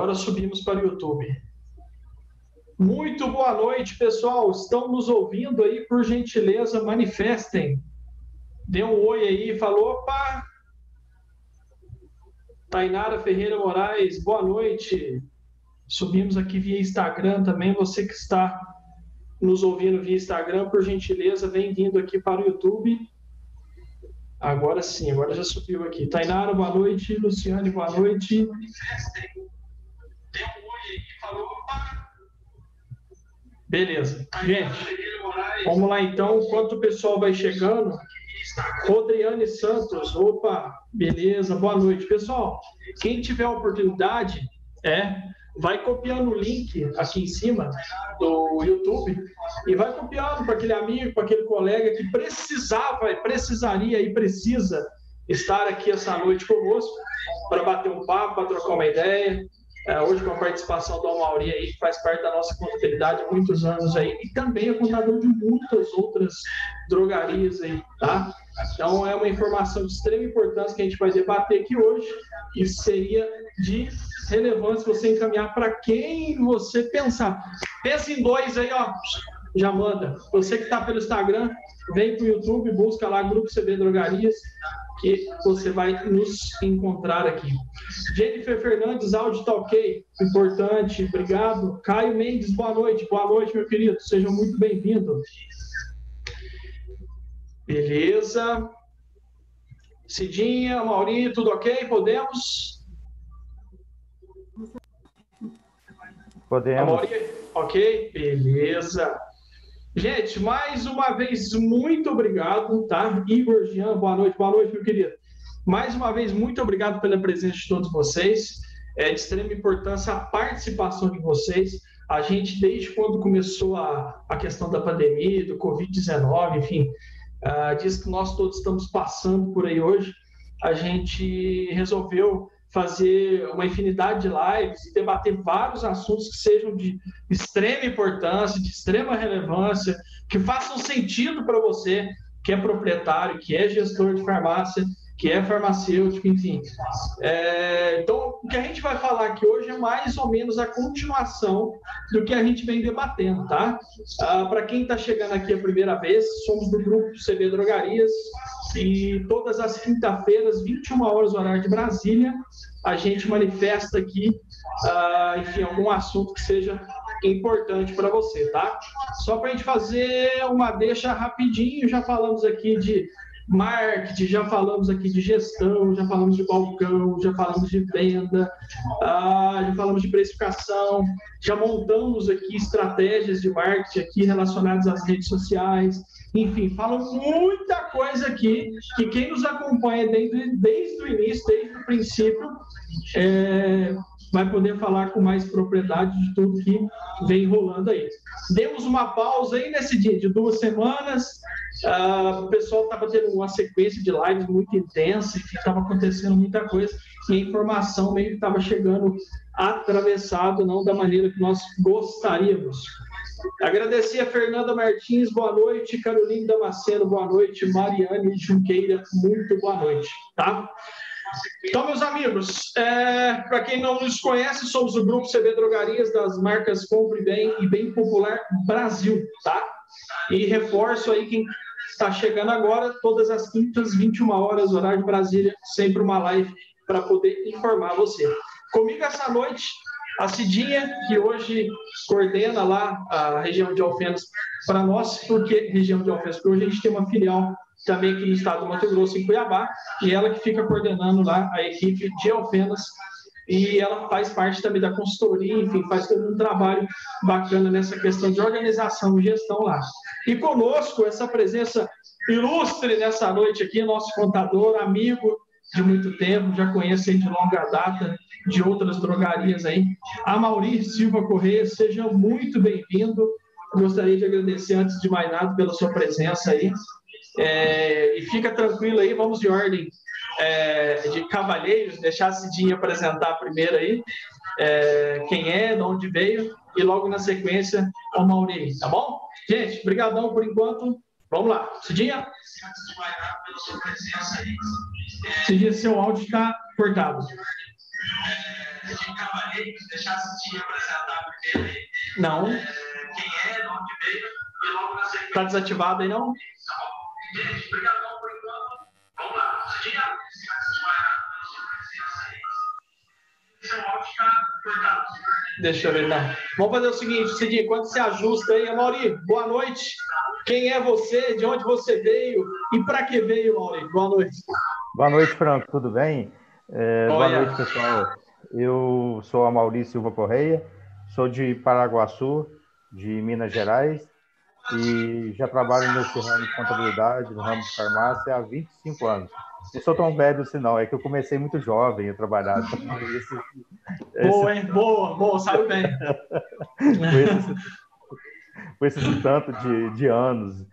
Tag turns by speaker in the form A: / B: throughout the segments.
A: Agora subimos para o YouTube. Muito boa noite, pessoal. Estão nos ouvindo aí? Por gentileza, manifestem. Dê um oi aí, falou, opa! Tainara Ferreira Moraes, boa noite. Subimos aqui via Instagram também. Você que está nos ouvindo via Instagram, por gentileza, vem vindo aqui para o YouTube. Agora sim, agora já subiu aqui. Tainara, boa noite. Luciane, boa noite. Beleza. Gente, vamos lá então. Enquanto o pessoal vai chegando, Rodriane Santos, opa, beleza, boa noite. Pessoal, quem tiver a oportunidade, é, vai copiando o link aqui em cima do YouTube e vai copiando para aquele amigo, para aquele colega que precisava, precisaria e precisa estar aqui essa noite conosco para bater um papo, para trocar uma ideia, é, hoje com a participação do Amauri aí, que faz parte da nossa contabilidade há muitos anos aí, e também é contador de muitas outras drogarias aí, tá? Então é uma informação de extrema importância que a gente vai debater aqui hoje, e seria de relevância você encaminhar para quem você pensar. Pensa em dois aí, ó, já manda. Você que está pelo Instagram, vem para o YouTube, busca lá Grupo CB Drogarias, que você vai nos encontrar aqui. Jennifer Fernandes, áudio tá ok, importante, obrigado. Caio Mendes, boa noite, boa noite, meu querido, sejam muito bem-vindos. Beleza. Cidinha, Maurinho, tudo ok? Podemos?
B: Podemos.
A: Maurinho, ok? Beleza. Gente, mais uma vez, muito obrigado, tá? Igor Jean, boa noite, boa noite, meu querido. Mais uma vez, muito obrigado pela presença de todos vocês. É de extrema importância a participação de vocês. A gente, desde quando começou a, a questão da pandemia, do Covid-19, enfim, uh, diz que nós todos estamos passando por aí hoje, a gente resolveu fazer uma infinidade de lives e debater vários assuntos que sejam de extrema importância, de extrema relevância, que façam sentido para você, que é proprietário, que é gestor de farmácia, que é farmacêutico, enfim. É, então, o que a gente vai falar aqui hoje é mais ou menos a continuação do que a gente vem debatendo, tá? Ah, para quem está chegando aqui a primeira vez, somos do grupo CB Drogarias, e todas as quinta-feiras, 21 horas, horário de Brasília, a gente manifesta aqui, uh, enfim, algum assunto que seja importante para você, tá? Só para a gente fazer uma deixa rapidinho, já falamos aqui de marketing, já falamos aqui de gestão, já falamos de balcão, já falamos de venda, uh, já falamos de precificação, já montamos aqui estratégias de marketing aqui relacionadas às redes sociais, enfim, falam muita coisa aqui que quem nos acompanha desde, desde o início, desde o princípio, é, vai poder falar com mais propriedade de tudo que vem rolando aí. Demos uma pausa aí nesse dia de duas semanas. Uh, o pessoal estava tendo uma sequência de lives muito intensa e estava acontecendo muita coisa e a informação meio que estava chegando atravessado, não da maneira que nós gostaríamos. Agradecer a Fernanda Martins, boa noite. Carolina Damasceno, boa noite. Mariane Junqueira, muito boa noite. Tá? Então, meus amigos, é, para quem não nos conhece, somos o grupo CB Drogarias das marcas Compre Bem e Bem Popular Brasil, tá? E reforço aí quem está chegando agora, todas as quintas, 21 horas, horário de Brasília, sempre uma live para poder informar você. Comigo essa noite a Cidinha, que hoje coordena lá a região de Alfenas para nós, porque região de Alfenas, porque hoje a gente tem uma filial também aqui no estado do Mato Grosso, em Cuiabá, e ela que fica coordenando lá a equipe de Alfenas, e ela faz parte também da consultoria, enfim, faz todo um trabalho bacana nessa questão de organização e gestão lá. E conosco, essa presença ilustre nessa noite aqui, nosso contador, amigo de muito tempo, já conhece de longa data, de outras drogarias aí. A Mauri Silva Correia, seja muito bem-vindo. Gostaria de agradecer, antes de mais nada, pela sua presença aí. É, e fica tranquilo aí, vamos de ordem é, de cavalheiros, deixar a Cidinha apresentar primeiro aí é, quem é, de onde veio, e logo na sequência o Mauri, tá bom? Gente, brigadão por enquanto. Vamos lá. Cidinha? Cidinha, seu áudio está cortado. Não. Quem é, de onde veio, e logo na sequência. Tá desativado aí, não? Gente, obrigado por enquanto. Vamos lá. Cidinha, Deixa eu ver, tá? Vamos fazer o seguinte, Cidinho, quando você ajusta aí, Mauri, boa noite. Quem é você? De onde você veio? E para que veio, Mauri? Boa noite.
B: Boa noite, Franco. Tudo bem? É, boa noite, pessoal. Eu sou a Maurício Silva Correia, sou de Paraguaçu, de Minas Gerais, e já trabalho nesse ramo de contabilidade, no ramo de farmácia há 25 anos. Não sou tão velho assim, não, é que eu comecei muito jovem a trabalhar.
A: Esse, boa, hein? Boa, boa, sabe bem.
B: com esse, esse tanto de, de anos.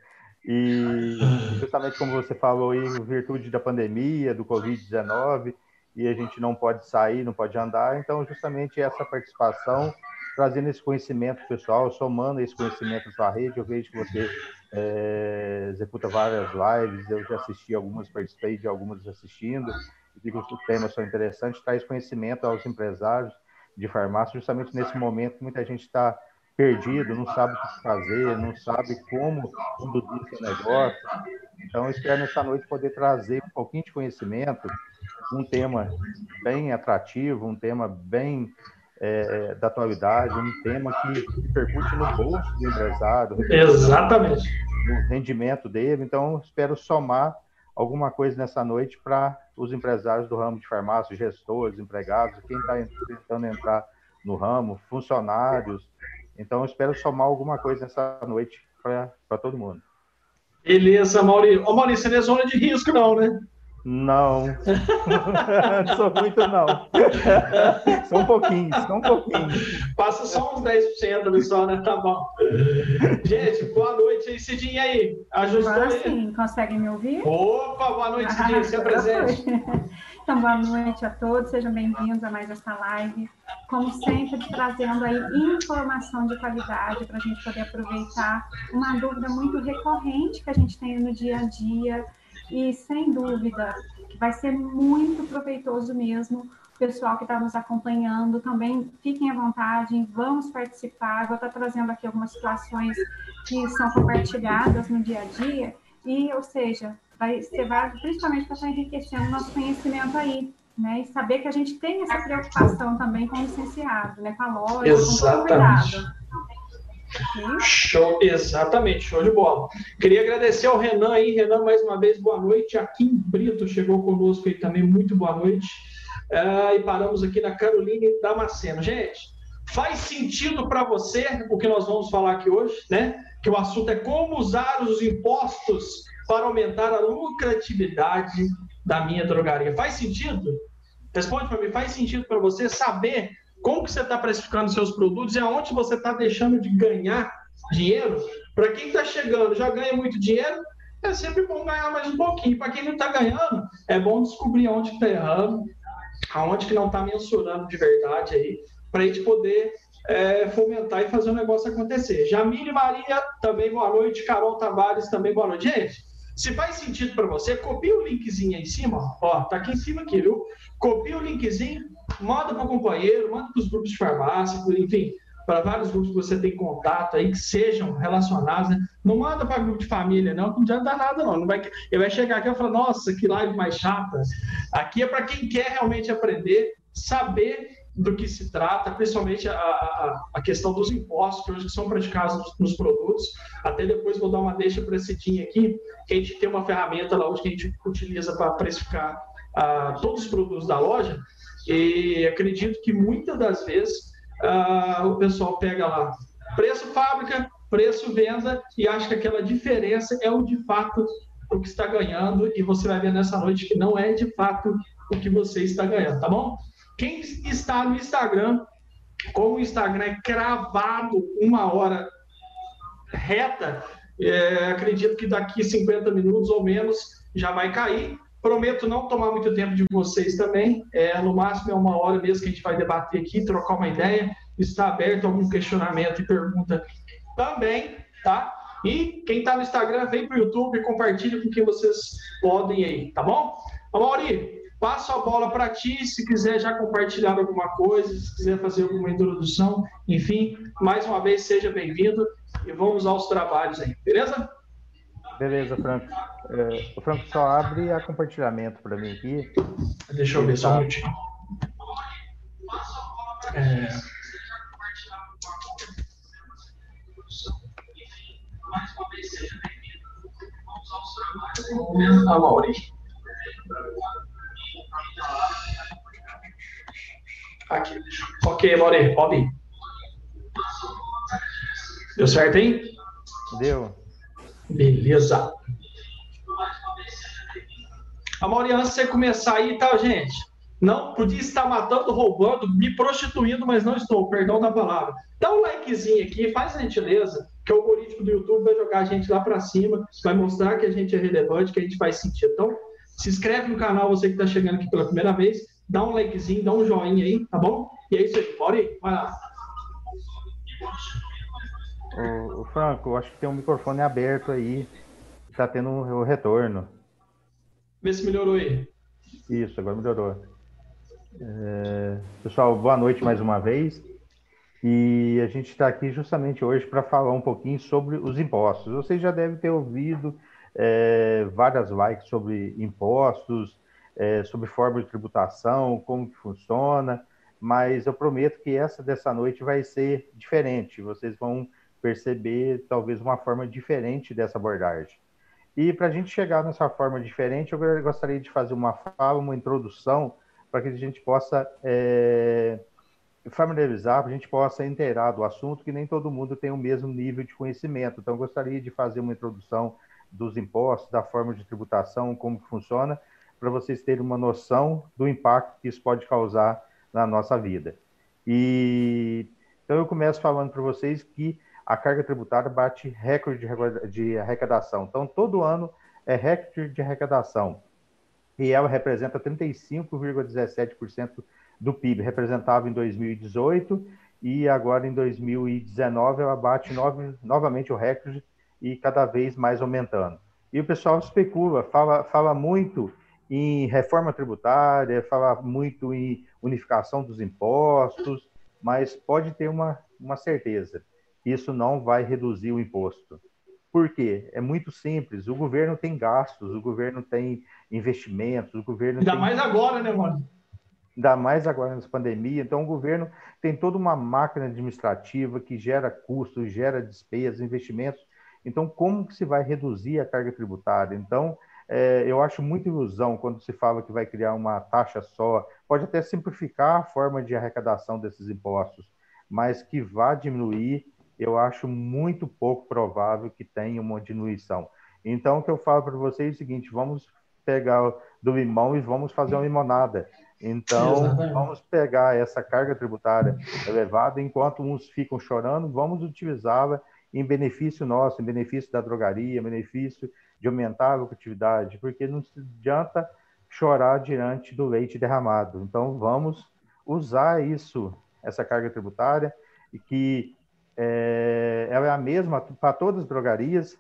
B: E justamente como você falou aí, virtude da pandemia, do Covid-19, e a gente não pode sair, não pode andar, então justamente essa participação trazendo esse conhecimento pessoal, somando esse conhecimento para a rede. Eu vejo que você é, executa várias lives, eu já assisti algumas, participei de algumas assistindo, e digo que os temas são interessantes, traz conhecimento aos empresários de farmácia, justamente nesse momento que muita gente está perdido, não sabe o que fazer, não sabe como conduzir seu negócio. Então, espero nessa noite poder trazer um pouquinho de conhecimento, um tema bem atrativo, um tema bem é, da atualidade, um tema que repercute no bolso do empresário,
A: Exatamente.
B: no rendimento dele. Então, espero somar alguma coisa nessa noite para os empresários do ramo de farmácia, gestores, empregados, quem está tentando entrar no ramo, funcionários. Então, espero somar alguma coisa nessa noite para todo mundo.
A: Beleza, Maurício. Ô, Maurício, não é zona de risco, não, né?
B: Não. sou muito, não. só um pouquinho, só um pouquinho.
A: Passa só uns 10% ali só, né? Tá bom. Gente, boa noite aí, Cidinha aí.
C: Ajustou Agora aí? sim, conseguem me ouvir?
A: Opa, boa noite, Cidinha. Se apresente.
C: Então, boa noite a todos, sejam bem-vindos a mais esta live. Como sempre, trazendo aí informação de qualidade para a gente poder aproveitar uma dúvida muito recorrente que a gente tem no dia a dia, e sem dúvida que vai ser muito proveitoso mesmo. O pessoal que está nos acompanhando também fiquem à vontade, vamos participar. Vou estar tá trazendo aqui algumas situações que são compartilhadas no dia a dia, e, ou seja, vai ser válido principalmente para estar enriquecendo o nosso conhecimento aí, né? E saber que a gente tem essa preocupação também com o licenciado, né? Com a loja,
A: Exatamente. com o cuidado. Show, exatamente, show de bola. Queria agradecer ao Renan aí, Renan, mais uma vez, boa noite. Aqui em Brito chegou conosco aí também, muito boa noite. Uh, e paramos aqui na Caroline Damasceno. Gente, faz sentido para você o que nós vamos falar aqui hoje, né? Que o assunto é como usar os impostos para aumentar a lucratividade da minha drogaria. Faz sentido? Responde para mim, faz sentido para você saber como que você está precificando seus produtos e aonde você está deixando de ganhar dinheiro. Para quem está chegando, já ganha muito dinheiro, é sempre bom ganhar mais um pouquinho. Para quem não está ganhando, é bom descobrir onde está errando, aonde que não está mensurando de verdade aí, para a gente poder é, fomentar e fazer o negócio acontecer. Jamile Maria, também boa noite. Carol Tavares, também boa noite. Gente, se faz sentido para você, copia o linkzinho aí em cima, ó, tá aqui em cima aqui, viu? Copia o linkzinho, manda para o companheiro, manda para os grupos de farmácia, enfim, para vários grupos que você tem contato aí, que sejam relacionados, né? Não manda para grupo de família, não, que não adianta nada, não. não vai, ele vai chegar aqui e falar, nossa, que live mais chata. Aqui é para quem quer realmente aprender, saber do que se trata, principalmente a, a, a, questão dos impostos que hoje são praticados nos, produtos. Até depois vou dar uma deixa para esse dia aqui, que a gente tem uma ferramenta lá hoje que a gente utiliza para precificar uh, todos os produtos da loja, e acredito que muitas das vezes uh, o pessoal pega lá preço fábrica, preço venda e acha que aquela diferença é o de fato o que está ganhando e você vai ver nessa noite que não é de fato o que você está ganhando, tá bom? Quem está no Instagram, como o Instagram é cravado uma hora reta, é, acredito que daqui 50 minutos ou menos já vai cair. Prometo não tomar muito tempo de vocês também. É, no máximo é uma hora mesmo que a gente vai debater aqui, trocar uma ideia. Está aberto algum questionamento e pergunta também, tá? E quem está no Instagram, vem para o YouTube e compartilha com quem vocês podem aí, tá bom? Mauri, passo a bola para ti, se quiser já compartilhar alguma coisa, se quiser fazer alguma introdução, enfim, mais uma vez seja bem-vindo e vamos aos trabalhos aí, beleza?
B: Beleza, Franco. É, o Franco só abre a compartilhamento para mim aqui.
A: Deixa eu ver só um minutinho. É... Mais uma Aqui, Ok, Mauri, pode ir. Deu certo, hein?
B: Deu.
A: Beleza. A Mauri, antes de você começar aí, tá, gente? Não podia estar matando, roubando, me prostituindo, mas não estou, perdão da palavra. Dá um likezinho aqui, faz a gentileza, que o algoritmo do YouTube vai jogar a gente lá para cima, vai mostrar que a gente é relevante, que a gente faz sentido. Então, se inscreve no canal, você que está chegando aqui pela primeira vez, dá um likezinho, dá um joinha aí, tá bom? E é isso aí, bora aí, vai lá.
B: O, o Franco, eu acho que tem um microfone aberto aí, está tendo o retorno.
A: Vê se melhorou aí.
B: Isso, agora melhorou. É, pessoal, boa noite mais uma vez. E a gente está aqui justamente hoje para falar um pouquinho sobre os impostos. Vocês já devem ter ouvido é, várias likes sobre impostos, é, sobre forma de tributação, como que funciona, mas eu prometo que essa dessa noite vai ser diferente. Vocês vão perceber talvez uma forma diferente dessa abordagem. E para a gente chegar nessa forma diferente, eu gostaria de fazer uma fala, uma introdução, para que a gente possa é, familiarizar, para a gente possa inteirar do assunto, que nem todo mundo tem o mesmo nível de conhecimento. Então, eu gostaria de fazer uma introdução dos impostos, da forma de tributação, como funciona, para vocês terem uma noção do impacto que isso pode causar na nossa vida. E então eu começo falando para vocês que a carga tributária bate recorde de arrecadação. Então, todo ano é recorde de arrecadação. E ela representa 35,17% do PIB, representava em 2018 e agora em 2019 ela bate nove, novamente o recorde e cada vez mais aumentando. E o pessoal especula, fala, fala muito em reforma tributária, fala muito em unificação dos impostos, mas pode ter uma, uma certeza isso não vai reduzir o imposto. Por quê? É muito simples. O governo tem gastos, o governo tem investimentos, o governo.
A: Ainda
B: tem...
A: mais agora, né, mano?
B: Ainda mais agora nessa pandemia. Então, o governo tem toda uma máquina administrativa que gera custos, gera despesas, investimentos. Então, como que se vai reduzir a carga tributária? Então, é, eu acho muita ilusão quando se fala que vai criar uma taxa só. Pode até simplificar a forma de arrecadação desses impostos, mas que vá diminuir eu acho muito pouco provável que tenha uma diminuição. Então, o que eu falo para vocês é o seguinte: vamos pegar do limão e vamos fazer uma limonada. Então, Exatamente. vamos pegar essa carga tributária elevada, enquanto uns ficam chorando, vamos utilizá-la em benefício nosso, em benefício da drogaria, em benefício de aumentar a lucratividade, porque não adianta chorar diante do leite derramado. Então, vamos usar isso, essa carga tributária, e que é, ela é a mesma para todas as drogarias.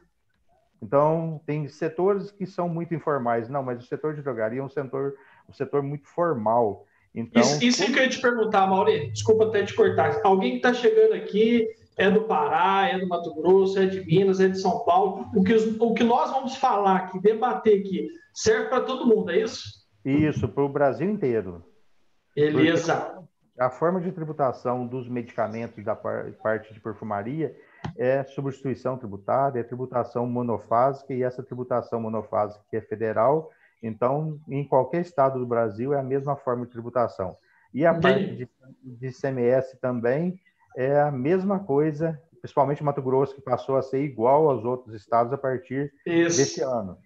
B: Então, tem setores que são muito informais. Não, mas o setor de drogaria é um setor, um setor muito formal. Então,
A: isso, isso que eu ia te perguntar, Mauri, desculpa até te cortar. Alguém que está chegando aqui é do Pará, é do Mato Grosso, é de Minas, é de São Paulo. O que, o que nós vamos falar aqui, debater aqui, serve para todo mundo, é isso?
B: Isso, para o Brasil inteiro.
A: Beleza.
B: Porque a forma de tributação dos medicamentos da parte de perfumaria é substituição tributária, é tributação monofásica, e essa tributação monofásica que é federal, então, em qualquer estado do Brasil é a mesma forma de tributação. E a parte de, de CMS também é a mesma coisa, principalmente Mato Grosso, que passou a ser igual aos outros estados a partir Isso. desse ano.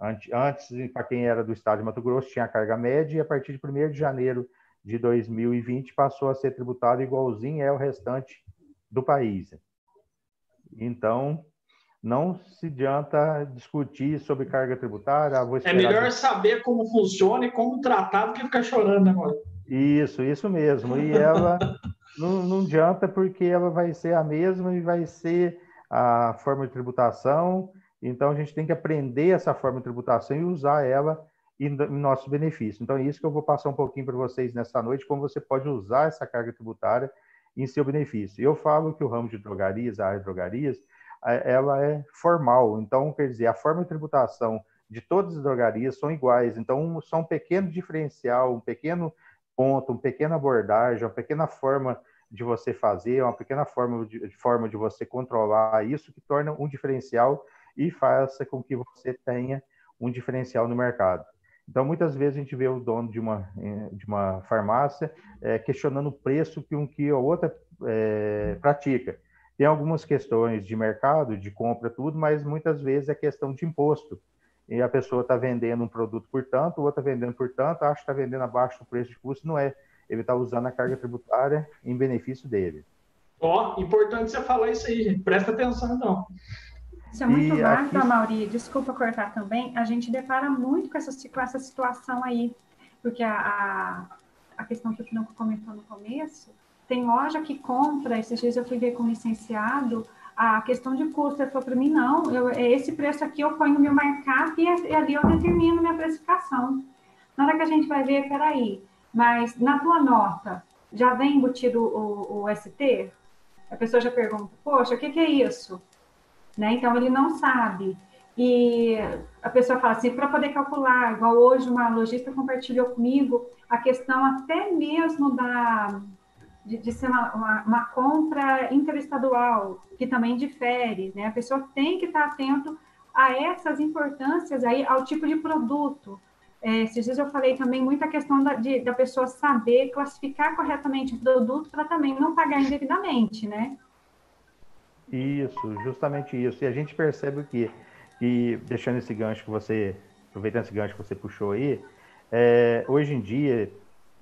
B: Antes, para quem era do estado de Mato Grosso, tinha a carga média, e a partir de 1 de janeiro de 2020 passou a ser tributado igualzinho é o restante do país. Então, não se adianta discutir sobre carga tributária.
A: Ah, é melhor saber como funciona e como tratar do que ficar chorando, mano?
B: Isso, isso mesmo. E ela não, não adianta porque ela vai ser a mesma e vai ser a forma de tributação. Então, a gente tem que aprender essa forma de tributação e usar ela e nosso benefício. Então, é isso que eu vou passar um pouquinho para vocês nessa noite, como você pode usar essa carga tributária em seu benefício. Eu falo que o ramo de drogarias, a área de drogarias, ela é formal. Então, quer dizer, a forma de tributação de todas as drogarias são iguais. Então, só um pequeno diferencial, um pequeno ponto, uma pequena abordagem, uma pequena forma de você fazer, uma pequena forma de, forma de você controlar isso que torna um diferencial e faça com que você tenha um diferencial no mercado. Então, muitas vezes a gente vê o dono de uma, eh, de uma farmácia é, questionando o preço que um que a outra é, pratica. Tem algumas questões de mercado, de compra, tudo, mas muitas vezes é questão de imposto. E a pessoa está vendendo um produto por tanto, o outro está vendendo por tanto, acha que está vendendo abaixo do preço de custo, não é. Ele está usando a carga tributária em benefício dele.
A: Ó, oh, importante você falar isso aí, gente. Presta atenção, então.
C: Isso é muito e válido, aqui... Mauri. Desculpa cortar também. A gente depara muito com essa, com essa situação aí, porque a, a, a questão que o Franco comentou no começo, tem loja que compra, esses dias eu fui ver com um licenciado, a questão de custo. Ele falou para mim, não, eu, é esse preço aqui eu ponho meu markup e, e ali eu determino minha precificação. Na hora que a gente vai ver, peraí, mas na tua nota já vem embutido o, o ST? A pessoa já pergunta, poxa, o que, que é isso? né? Então ele não sabe. E a pessoa fala assim, para poder calcular, igual hoje uma lojista compartilhou comigo a questão até mesmo da de, de ser uma, uma, uma, compra interestadual, que também difere, né? A pessoa tem que estar atento a essas importâncias aí, ao tipo de produto. É, esses dias eu falei também muito questão da, de, da pessoa saber classificar corretamente o produto para também não pagar indevidamente, né?
B: Isso, justamente isso. E a gente percebe que, e deixando esse gancho que você, aproveitando esse gancho que você puxou aí, é, hoje em dia,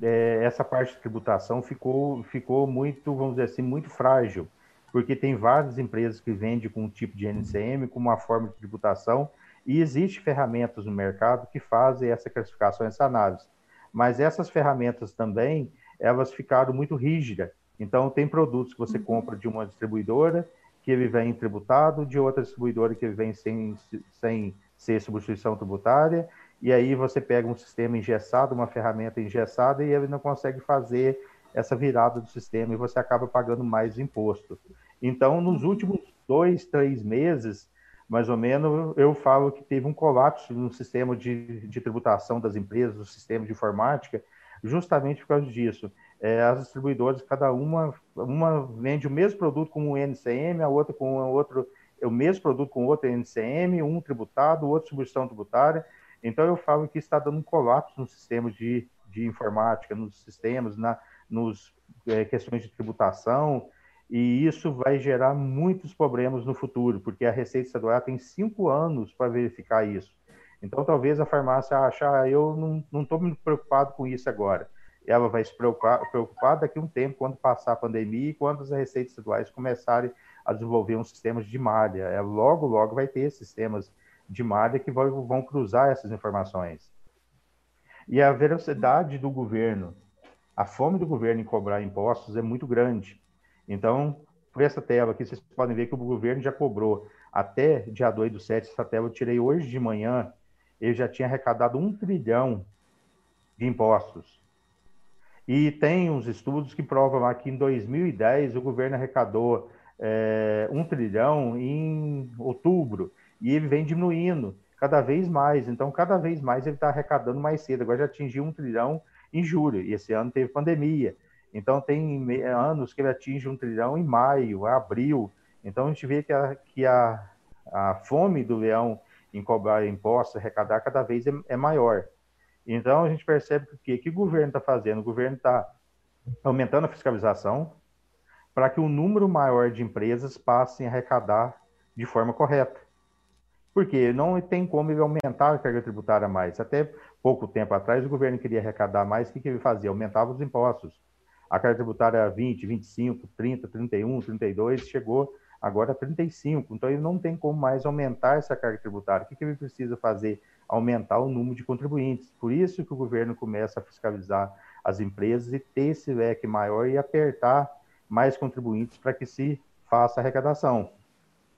B: é, essa parte de tributação ficou, ficou muito, vamos dizer assim, muito frágil, porque tem várias empresas que vendem com um tipo de NCM, com uma forma de tributação, e existem ferramentas no mercado que fazem essa classificação, essa análise. Mas essas ferramentas também, elas ficaram muito rígidas. Então, tem produtos que você compra de uma distribuidora que ele vem tributado, de outra distribuidora que ele vem sem, sem ser substituição tributária, e aí você pega um sistema engessado, uma ferramenta engessada, e ele não consegue fazer essa virada do sistema e você acaba pagando mais imposto. Então, nos últimos dois, três meses, mais ou menos, eu falo que teve um colapso no sistema de, de tributação das empresas, no sistema de informática, justamente por causa disso é, as distribuidoras, cada uma, uma vende o mesmo produto com um NCM, a outra com outro, o mesmo produto com outro NCM, um tributado, outro substituição tributária. Então, eu falo que está dando um colapso no sistema de, de informática, nos sistemas, na nos é, questões de tributação, e isso vai gerar muitos problemas no futuro, porque a Receita Estadual tem cinco anos para verificar isso. Então, talvez a farmácia ache, ah, eu não estou me preocupado com isso agora ela vai se preocupar, preocupar daqui a um tempo, quando passar a pandemia e quando as receitas estaduais começarem a desenvolver um sistema de malha. Ela logo, logo vai ter sistemas de malha que vão, vão cruzar essas informações. E a velocidade do governo, a fome do governo em cobrar impostos é muito grande. Então, por essa tela aqui, vocês podem ver que o governo já cobrou até dia 2 do 7, essa tela eu tirei hoje de manhã, ele já tinha arrecadado um trilhão de impostos. E tem uns estudos que provam lá que em 2010 o governo arrecadou é, um trilhão em outubro e ele vem diminuindo cada vez mais. Então, cada vez mais ele está arrecadando mais cedo. Agora já atingiu um trilhão em julho e esse ano teve pandemia. Então, tem anos que ele atinge um trilhão em maio, abril. Então, a gente vê que a, que a, a fome do leão em cobrar impostos, arrecadar, cada vez é, é maior. Então, a gente percebe que o que o governo está fazendo? O governo está aumentando a fiscalização para que um número maior de empresas passem a arrecadar de forma correta. Porque não tem como ele aumentar a carga tributária mais. Até pouco tempo atrás, o governo queria arrecadar mais, o que, que ele fazia? Aumentava os impostos. A carga tributária era 20, 25, 30, 31, 32, chegou agora a 35. Então, ele não tem como mais aumentar essa carga tributária. O que, que ele precisa fazer? aumentar o número de contribuintes. Por isso que o governo começa a fiscalizar as empresas e ter esse leque maior e apertar mais contribuintes para que se faça arrecadação.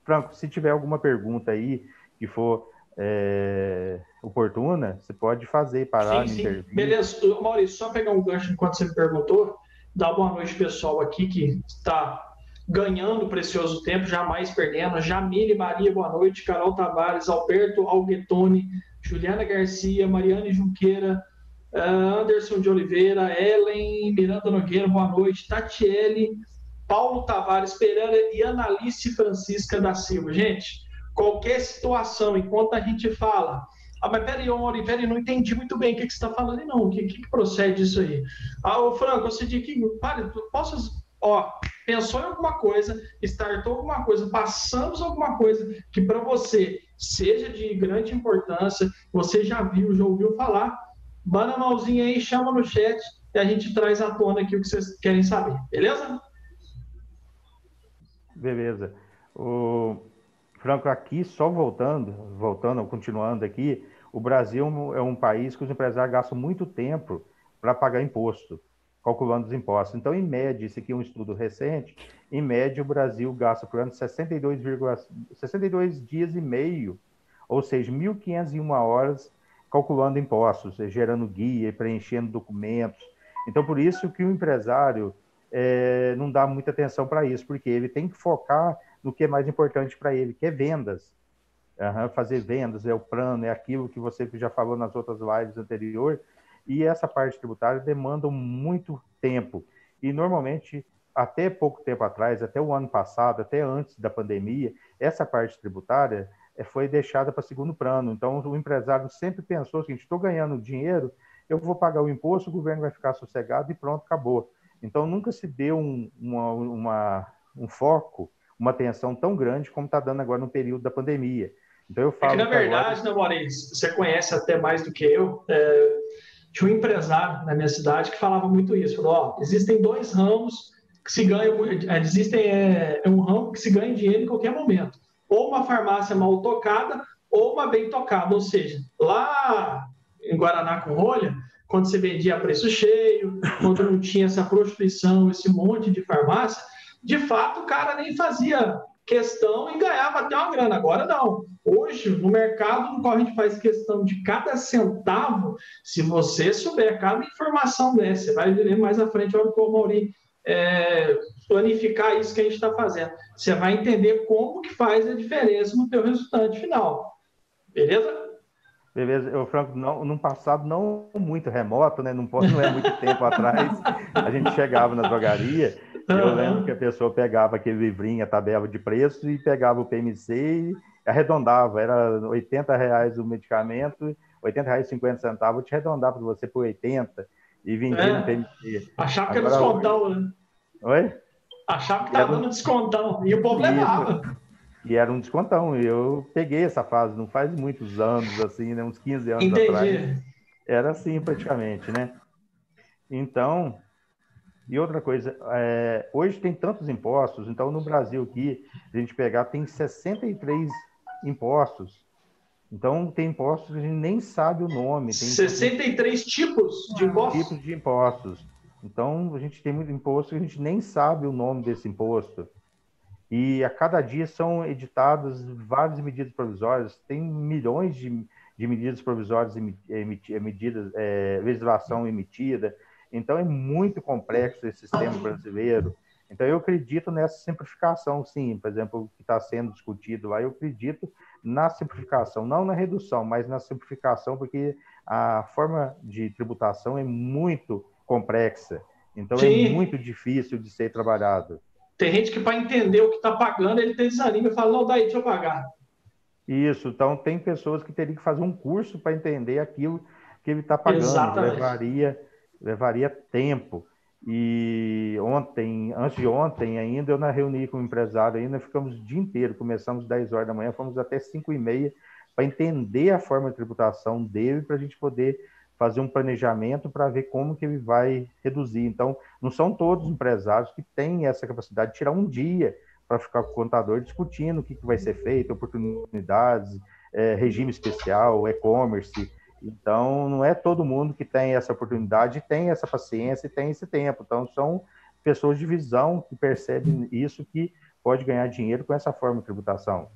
B: Franco, se tiver alguma pergunta aí que for é, oportuna, você pode fazer, parar,
A: sim, sim. Beleza, Maurício, só pegar um gancho enquanto você me perguntou, dar boa noite pessoal aqui que está ganhando precioso tempo, jamais perdendo. Jamile Maria, boa noite. Carol Tavares, Alberto Alguetone, Juliana Garcia, Mariane Junqueira, eh, Anderson de Oliveira, Ellen Miranda Nogueira, boa noite. Tatiele, Paulo Tavares Pereira e Analice Francisca da Silva. Gente, qualquer situação, enquanto a gente fala, ah, mas peraí, Ori, peraí, não entendi muito bem o que, que você está falando, não. O que, que, procede isso aí? Ah, ô Franco, você disse que, pare, posso, ó, pensou em alguma coisa, startou alguma coisa, passamos alguma coisa que para você seja de grande importância, você já viu, já ouviu falar, bana a mãozinha aí, chama no chat e a gente traz à tona aqui o que vocês querem saber, beleza?
B: Beleza. O Franco, aqui, só voltando, voltando, continuando aqui, o Brasil é um país que os empresários gastam muito tempo para pagar imposto, calculando os impostos. Então, em média, isso aqui é um estudo recente, em média, o Brasil gasta por ano 62, 62 dias e meio, ou seja, 1.501 horas calculando impostos, gerando guia, preenchendo documentos. Então, por isso que o empresário é, não dá muita atenção para isso, porque ele tem que focar no que é mais importante para ele, que é vendas. Uhum, fazer vendas é o plano, é aquilo que você já falou nas outras lives anteriores. E essa parte tributária demanda muito tempo. E normalmente, até pouco tempo atrás, até o ano passado, até antes da pandemia, essa parte tributária eh, foi deixada para segundo plano. Então, o empresário sempre pensou seguinte: estou ganhando dinheiro, eu vou pagar o imposto, o governo vai ficar sossegado e pronto, acabou. Então, nunca se deu um, uma, uma, um foco uma atenção tão grande como está dando agora no período da pandemia.
A: Então eu falo. É que, na verdade, agora... né, Maurício, você conhece até mais do que eu. É, tinha um empresário na minha cidade que falava muito isso. Falou: ó, existem dois ramos que se ganham, é, existem é, é um ramo que se ganha dinheiro em qualquer momento. Ou uma farmácia mal tocada, ou uma bem tocada. Ou seja, lá em Guaraná com rolha, quando você vendia a preço cheio, quando não tinha essa prostituição, esse monte de farmácia, de fato o cara nem fazia questão e ganhava até uma grana. Agora não. Hoje, no mercado no qual a gente faz questão de cada centavo, se você souber cada informação dessa, você vai ver mais à frente, olha o Maurício é, planificar isso que a gente está fazendo. Você vai entender como que faz a diferença no teu resultado final. Beleza?
B: Beleza, eu, Franco, não, num passado não muito remoto, né? Não, não é muito tempo atrás, a gente chegava na drogaria eu lembro que a pessoa pegava aquele livrinho, a tabela de preço, e pegava o PMC e arredondava. Era 80 reais o medicamento, 80 reais e 50 centavos, eu te arredondava para você por 80 e vendia é. no PMC.
A: Achava que era descontão, né?
B: Oi?
A: Achava que estava dando descontão. E o povo levava.
B: E era um descontão. E eu peguei essa fase, não faz muitos anos, assim, né? uns 15 anos Entendi. atrás. Era assim, praticamente, né? Então, e outra coisa, é, hoje tem tantos impostos, então no Brasil aqui, a gente pegar, tem 63 impostos. Então tem impostos que a gente nem sabe o nome. Tem
A: 63 tipos de impostos?
B: Tipos de impostos. Então a gente tem muito imposto que a gente nem sabe o nome desse imposto. E a cada dia são editadas várias medidas provisórias, tem milhões de, de medidas provisórias emitidas, é, legislação emitida, então, é muito complexo esse sistema brasileiro. Então, eu acredito nessa simplificação, sim. Por exemplo, o que está sendo discutido lá, eu acredito na simplificação, não na redução, mas na simplificação, porque a forma de tributação é muito complexa. Então, é sim. é muito difícil de ser trabalhado.
A: Tem gente que, para entender o que está pagando, ele tem desanima e fala: não, daí, deixa eu pagar.
B: Isso. Então, tem pessoas que teriam que fazer um curso para entender aquilo que ele está pagando. Exatamente. Levaria levaria tempo. E ontem, antes de ontem ainda, eu na reuni com o empresário ainda, ficamos o dia inteiro, começamos às 10 horas da manhã, fomos até 5 e meia, para entender a forma de tributação dele, para a gente poder fazer um planejamento para ver como que ele vai reduzir. Então, não são todos os empresários que têm essa capacidade de tirar um dia para ficar com o contador discutindo o que, que vai ser feito, oportunidades, é, regime especial, e-commerce, então, não é todo mundo que tem essa oportunidade, tem essa paciência e tem esse tempo. Então, são pessoas de visão que percebem isso, que pode ganhar dinheiro com essa forma de tributação.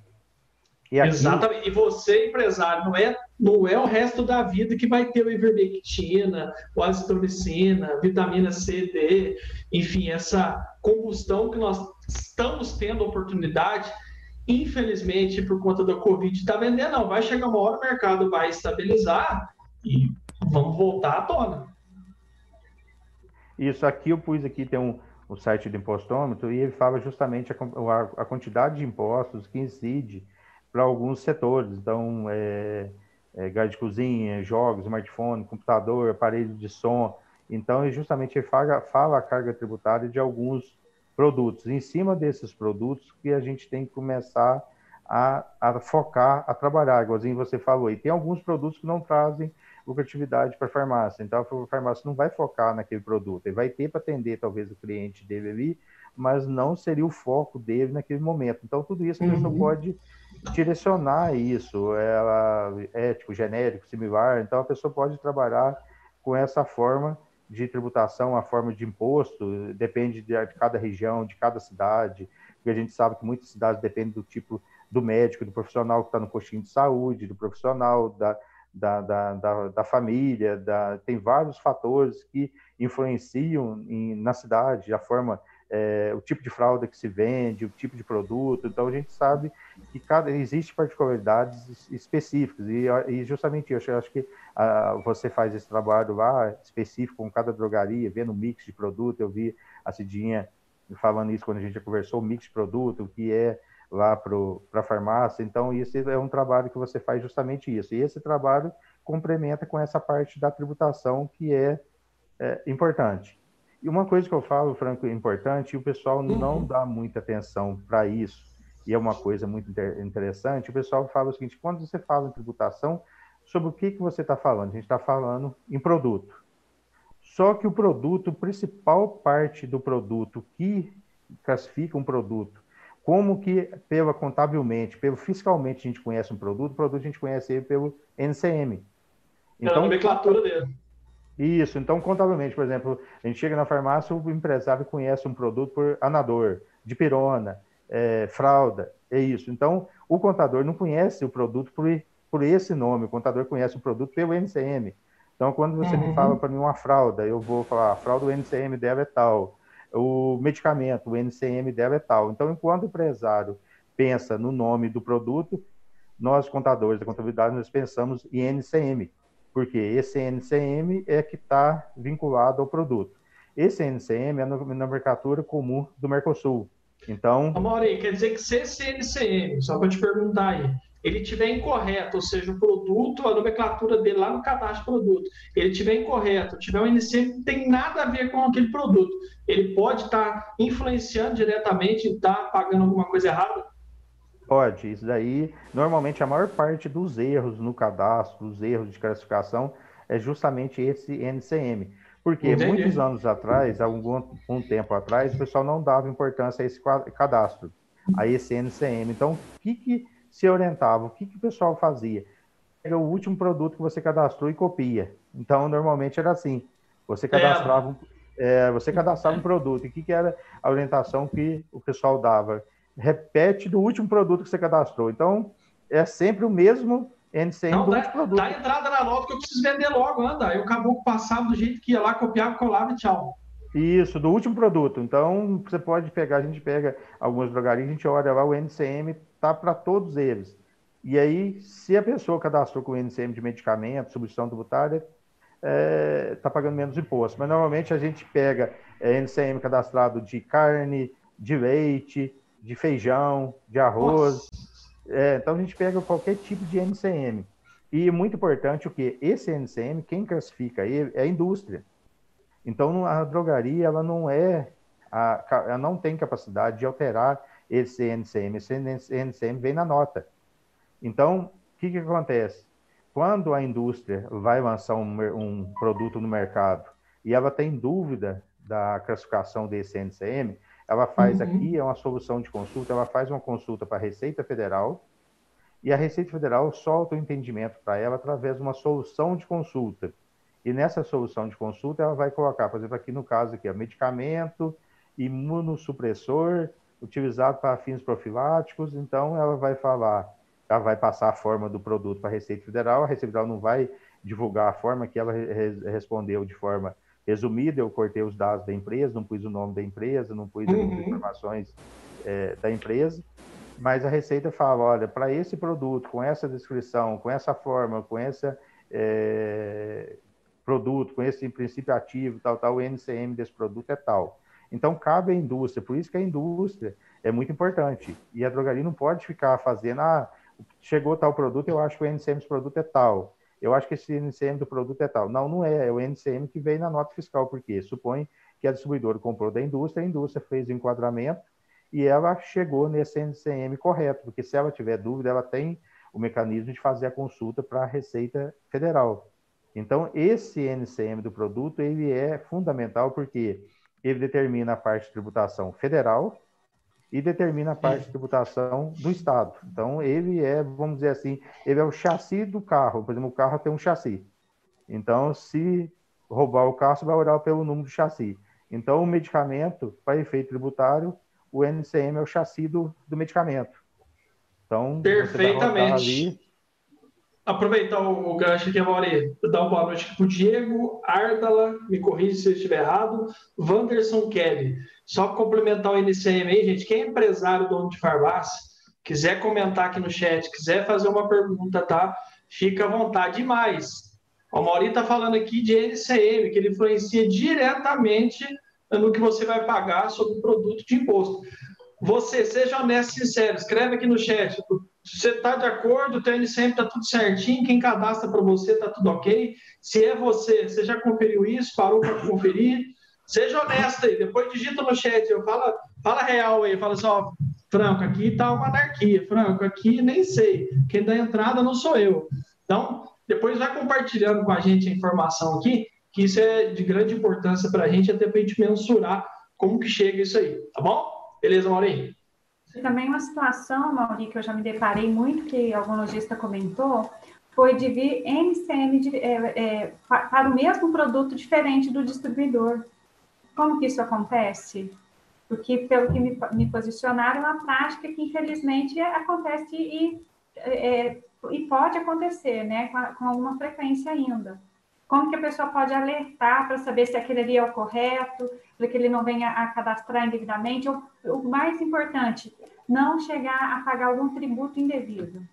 A: E aqui... Exatamente. E você, empresário, não é, não é o resto da vida que vai ter o ivermectina, o azitromicina, vitamina C, D, enfim, essa combustão que nós estamos tendo oportunidade, infelizmente, por conta da Covid, está vendendo, não. Vai chegar uma hora, o mercado vai estabilizar e vamos voltar à tona.
B: Isso aqui eu pus aqui, tem um, o site do impostômetro, e ele fala justamente a, a, a quantidade de impostos que incide para alguns setores. Então, é, é, gás de cozinha, jogos, smartphone, computador, aparelho de som. Então, justamente ele fala, fala a carga tributária de alguns produtos. Em cima desses produtos que a gente tem que começar a, a focar, a trabalhar, igualzinho você falou. E tem alguns produtos que não trazem lucratividade para a farmácia. Então, a farmácia não vai focar naquele produto. Ele vai ter para atender, talvez, o cliente dele ali, mas não seria o foco dele naquele momento. Então, tudo isso a pessoa uhum. pode direcionar isso, ela é tipo genérico, similar, então a pessoa pode trabalhar com essa forma de tributação, a forma de imposto, depende de, cada região, de cada cidade, porque a gente sabe que muitas cidades dependem do tipo do médico, do profissional que está no postinho de saúde, do profissional, da, da, da, da, da família, da, tem vários fatores que influenciam em, na cidade, a forma é, o tipo de fralda que se vende, o tipo de produto. Então a gente sabe que cada existe particularidades específicas e, e justamente eu acho que ah, você faz esse trabalho lá específico com cada drogaria, vendo o mix de produto. Eu vi a Cidinha falando isso quando a gente já conversou, o mix de produto, o que é lá para a farmácia. Então, isso é um trabalho que você faz justamente isso. E esse trabalho complementa com essa parte da tributação que é, é importante. E uma coisa que eu falo, Franco, importante, e o pessoal uhum. não dá muita atenção para isso, e é uma coisa muito interessante, o pessoal fala o seguinte, quando você fala em tributação, sobre o que, que você está falando? A gente está falando em produto. Só que o produto, principal parte do produto que classifica um produto, como que pela contabilmente, pelo fiscalmente a gente conhece um produto, o produto a gente conhece ele pelo NCM.
A: Então, é a nomenclatura dele.
B: Isso, então contabilmente, por exemplo, a gente chega na farmácia, o empresário conhece um produto por anador, dipirona, é, fralda, é isso. Então, o contador não conhece o produto por, por esse nome, o contador conhece o produto pelo NCM. Então, quando você uhum. me fala para mim uma fralda, eu vou falar, a fralda, o NCM dela é tal, o medicamento, o NCM dela é tal. Então, enquanto o empresário pensa no nome do produto, nós, contadores da contabilidade, nós pensamos em NCM, porque esse NCM é que está vinculado ao produto. Esse NCM é a nomenclatura comum do Mercosul. Então.
A: Amaury, quer dizer que se esse NCM, só para te perguntar aí, ele tiver incorreto, ou seja, o produto, a nomenclatura dele lá no cadastro de produto, ele tiver incorreto, tiver um NCM que tem nada a ver com aquele produto, ele pode estar tá influenciando diretamente e estar tá pagando alguma coisa errada?
B: Pode, isso daí, normalmente a maior parte dos erros no cadastro, os erros de classificação, é justamente esse NCM. Porque Entendi. muitos anos atrás, algum um tempo atrás, o pessoal não dava importância a esse cadastro, a esse NCM. Então, o que, que se orientava? O que, que o pessoal fazia? Pega o último produto que você cadastrou e copia. Então, normalmente era assim. Você cadastrava, é. É, você cadastrava um produto. E o que, que era a orientação que o pessoal dava? repete do último produto que você cadastrou. Então, é sempre o mesmo NCM Não,
A: dá,
B: produto.
A: Dá entrada na nota que eu preciso vender logo, anda. Aí o caboclo passava do jeito que ia lá, copiava, colava e tchau.
B: Isso, do último produto. Então, você pode pegar, a gente pega algumas drogarias, a gente olha lá, o NCM tá para todos eles. E aí, se a pessoa cadastrou com o NCM de medicamento, substituição tributária, está é, tá pagando menos imposto. Mas normalmente a gente pega é, NCM cadastrado de carne, de leite, de feijão, de arroz. É, então a gente pega qualquer tipo de NCM. E muito importante o que esse NCM, quem classifica ele é a indústria. Então a drogaria ela não é, a, ela não tem capacidade de alterar esse NCM. Esse NCM vem na nota. Então o que, que acontece? Quando a indústria vai lançar um, um produto no mercado e ela tem dúvida da classificação desse NCM, ela faz uhum. aqui, é uma solução de consulta, ela faz uma consulta para a Receita Federal e a Receita Federal solta o entendimento para ela através de uma solução de consulta. E nessa solução de consulta, ela vai colocar, por exemplo, aqui no caso aqui, medicamento, imunossupressor, utilizado para fins profiláticos. Então, ela vai falar ela vai passar a forma do produto para a Receita Federal, a Receita Federal não vai divulgar a forma que ela re respondeu de forma resumida, eu cortei os dados da empresa, não pus o nome da empresa, não pus uhum. as informações é, da empresa, mas a Receita fala, olha, para esse produto, com essa descrição, com essa forma, com esse é, produto, com esse princípio ativo, tal, tal, o NCM desse produto é tal. Então, cabe à indústria, por isso que a indústria é muito importante. E a drogaria não pode ficar fazendo, ah, chegou tal produto, eu acho que o NCM desse produto é tal. Eu acho que esse NCM do produto é tal. Não, não é. É o NCM que veio na nota fiscal, porque supõe que a distribuidora comprou da indústria, a indústria fez o enquadramento e ela chegou nesse NCM correto, porque se ela tiver dúvida, ela tem o mecanismo de fazer a consulta para a Receita Federal. Então, esse NCM do produto, ele é fundamental porque ele determina a parte de tributação federal, e determina a parte de tributação do Estado. Então, ele é, vamos dizer assim, ele é o chassi do carro. Por exemplo, o carro tem um chassi. Então, se roubar o carro, você vai olhar pelo número do chassi. Então, o medicamento, para efeito tributário, o NCM é o chassi do, do medicamento. Então,
A: perfeitamente aproveitar o, o gancho aqui, Mauri, dar uma boa noite para o Diego, Ardala, me corrija se eu estiver errado, Wanderson Kelly. Só complementar o NCM aí, gente, quem é empresário, dono de farmácia, quiser comentar aqui no chat, quiser fazer uma pergunta, tá? Fica à vontade. demais. o Mauri está falando aqui de NCM, que ele influencia diretamente no que você vai pagar sobre o produto de imposto. Você, seja honesto e sincero, escreve aqui no chat você está de acordo, o sempre está tudo certinho, quem cadastra para você está tudo ok. Se é você, você já conferiu isso, parou para conferir. Seja honesto aí, depois digita no chat, eu fala, fala real aí, fala só, assim, Franco, aqui está uma anarquia, Franco, aqui nem sei, quem dá entrada não sou eu. Então, depois vai compartilhando com a gente a informação aqui, que isso é de grande importância para a gente, até para a gente mensurar como que chega isso aí, tá bom? Beleza, Maurinho?
C: E também uma situação, Mauri, que eu já me deparei muito, que algum lojista comentou, foi de vir MCM de, é, é, para o mesmo produto diferente do distribuidor. Como que isso acontece? Porque, pelo que me, me posicionaram, é uma prática que, infelizmente, acontece e, é, e pode acontecer, né, com, com alguma frequência ainda. Como que a pessoa pode alertar para saber se aquele ali é o correto, para que ele não venha a cadastrar indevidamente? Ou, o mais importante, não chegar a pagar algum tributo indevido.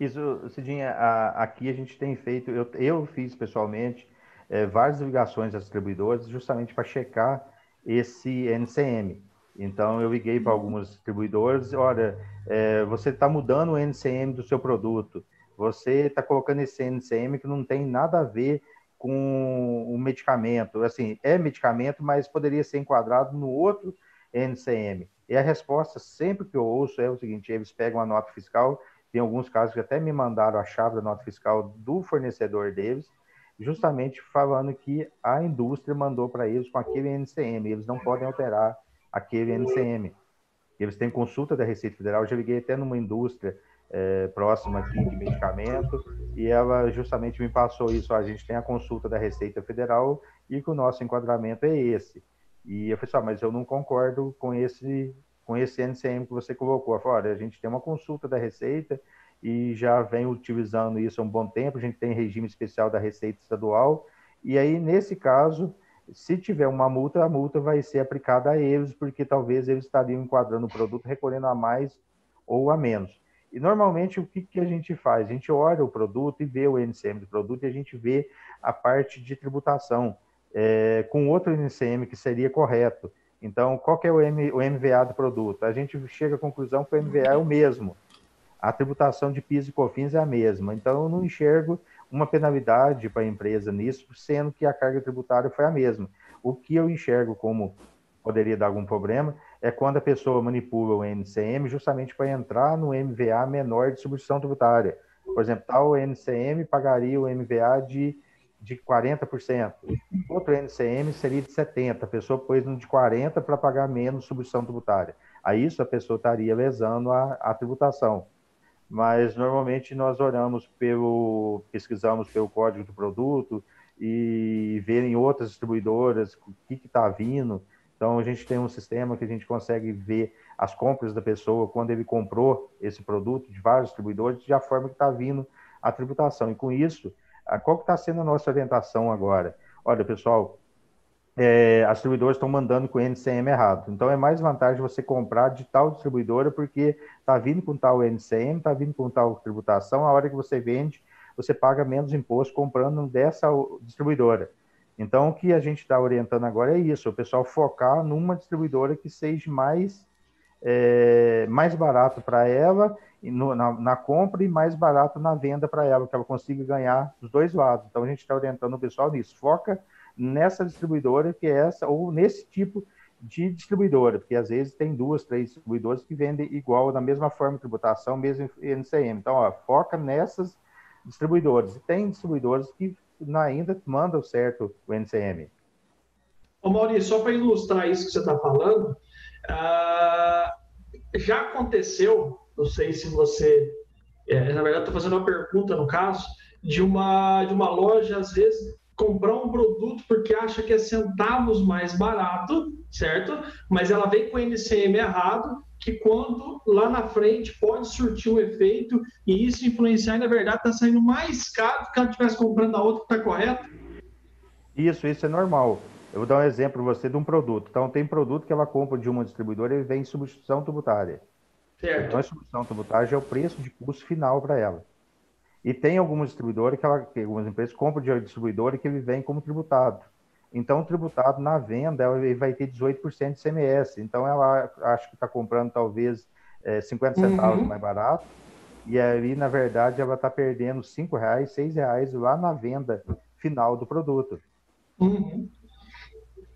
B: Isso, Cidinha, aqui a gente tem feito, eu, eu fiz pessoalmente é, várias ligações às distribuidoras justamente para checar esse NCM. Então, eu liguei para algumas distribuidoras, olha, é, você está mudando o NCM do seu produto, você está colocando esse NCM que não tem nada a ver com o medicamento. Assim, é medicamento, mas poderia ser enquadrado no outro NCM. E a resposta sempre que eu ouço é o seguinte: eles pegam a nota fiscal, tem alguns casos que até me mandaram a chave da nota fiscal do fornecedor deles, justamente falando que a indústria mandou para eles com aquele NCM, eles não podem alterar aquele NCM. Eles têm consulta da Receita Federal, eu já liguei até numa indústria é, próxima aqui de medicamento, e ela justamente me passou isso. A gente tem a consulta da Receita Federal e que o nosso enquadramento é esse. E eu falei assim, mas eu não concordo com esse, com esse NCM que você colocou. Eu falei, olha, a gente tem uma consulta da Receita e já vem utilizando isso há um bom tempo, a gente tem regime especial da Receita Estadual, e aí, nesse caso, se tiver uma multa, a multa vai ser aplicada a eles, porque talvez eles estariam enquadrando o produto recolhendo a mais ou a menos. E normalmente o que, que a gente faz? A gente olha o produto e vê o NCM do produto e a gente vê a parte de tributação é, com outro NCM que seria correto. Então, qual que é o, M, o MVA do produto? A gente chega à conclusão que o MVA é o mesmo. A tributação de PIS e COFINS é a mesma. Então, eu não enxergo uma penalidade para a empresa nisso, sendo que a carga tributária foi a mesma. O que eu enxergo como poderia dar algum problema é quando a pessoa manipula o NCM justamente para entrar no MVA menor de distribuição tributária. Por exemplo, tal NCM pagaria o MVA de, de 40%, outro NCM seria de 70%, a pessoa pôs um de 40% para pagar menos distribuição tributária. Aí isso a pessoa estaria lesando a, a tributação. Mas normalmente nós oramos pelo, pesquisamos pelo código do produto e verem outras distribuidoras o que está vindo, Então, a gente tem um sistema que a gente consegue ver as compras da pessoa quando ele comprou esse produto de vários distribuidores, de a forma que está vindo a tributação. E com isso, qual que está sendo a nossa orientação agora? Olha, pessoal, é, as distribuidoras estão mandando com o NCM errado. Então, é mais vantagem você comprar de tal distribuidora, porque está vindo com tal NCM, está vindo com tal tributação, a hora que você vende, você paga menos imposto comprando dessa distribuidora. Então, o que a gente está orientando agora é isso, o pessoal focar numa distribuidora que seja mais, é, mais barato para ela no, na, na, compra e mais barato na venda para ela, que ela consiga ganhar dos dois lados. Então, a gente está orientando o pessoal nisso. Foca nessa distribuidora que é essa, ou nesse tipo de distribuidora, porque às vezes tem duas, três distribuidoras que vendem igual, da mesma forma de tributação, mesmo NCM. Então, ó, foca nessas distribuidoras. E tem distribuidores que ainda mandam certo o NCM.
A: Ô Maurício, só para ilustrar isso que você está falando, uh, já aconteceu, não sei se você, é, na verdade estou fazendo uma pergunta no caso, de uma, de uma loja, às vezes, comprar um produto porque acha que é centavos mais barato, certo? Mas ela vem com o NCM errado, que quando lá na frente pode surtir um efeito e isso influenciar, e na verdade está saindo mais caro do que ela estivesse comprando a outra que está correta?
B: Isso, isso é normal. Eu vou dar um exemplo para você de um produto. Então, tem produto que ela compra de uma distribuidora e vem em substituição tributária. Certo. Então, a substituição tributária é o preço de custo final para ela. E tem algumas distribuidoras que, ela, algumas empresas compram de distribuidora que ele vem como tributado. Então, tributado na venda, ele vai ter 18% de CMS. Então, ela acho que está comprando talvez é, 50 centavos uhum. mais barato. E aí, na verdade, ela está perdendo R$ reais, R$ reais lá na venda final do produto.
A: Uhum.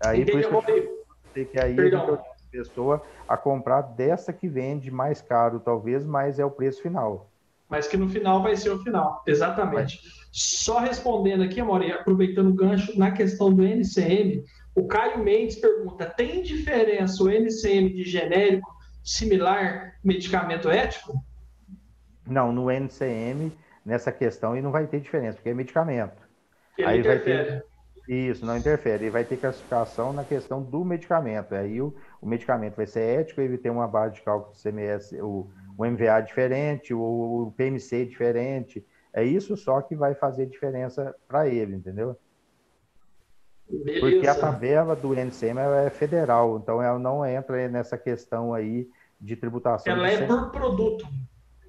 B: Aí, Entendi, por isso que, que aí a pessoa a comprar dessa que vende mais caro, talvez, mas é o preço final
A: mas que no final vai ser o final. Exatamente. Só respondendo aqui, Amore, aproveitando o gancho na questão do NCM, o Caio Mendes pergunta: tem diferença o NCM de genérico similar medicamento ético?
B: Não, no NCM, nessa questão, e não vai ter diferença, porque é medicamento.
A: Ele Aí interfere. Vai ter...
B: Isso, não interfere. Ele vai ter classificação na questão do medicamento. Aí o, o medicamento vai ser ético, ele tem uma base de cálculo de CMS, o, o MVA diferente, o PMC diferente. É isso só que vai fazer diferença para ele, entendeu? Beleza. Porque a tabela do NCM é federal, então ela não entra nessa questão aí de tributação.
A: Ela é por produto.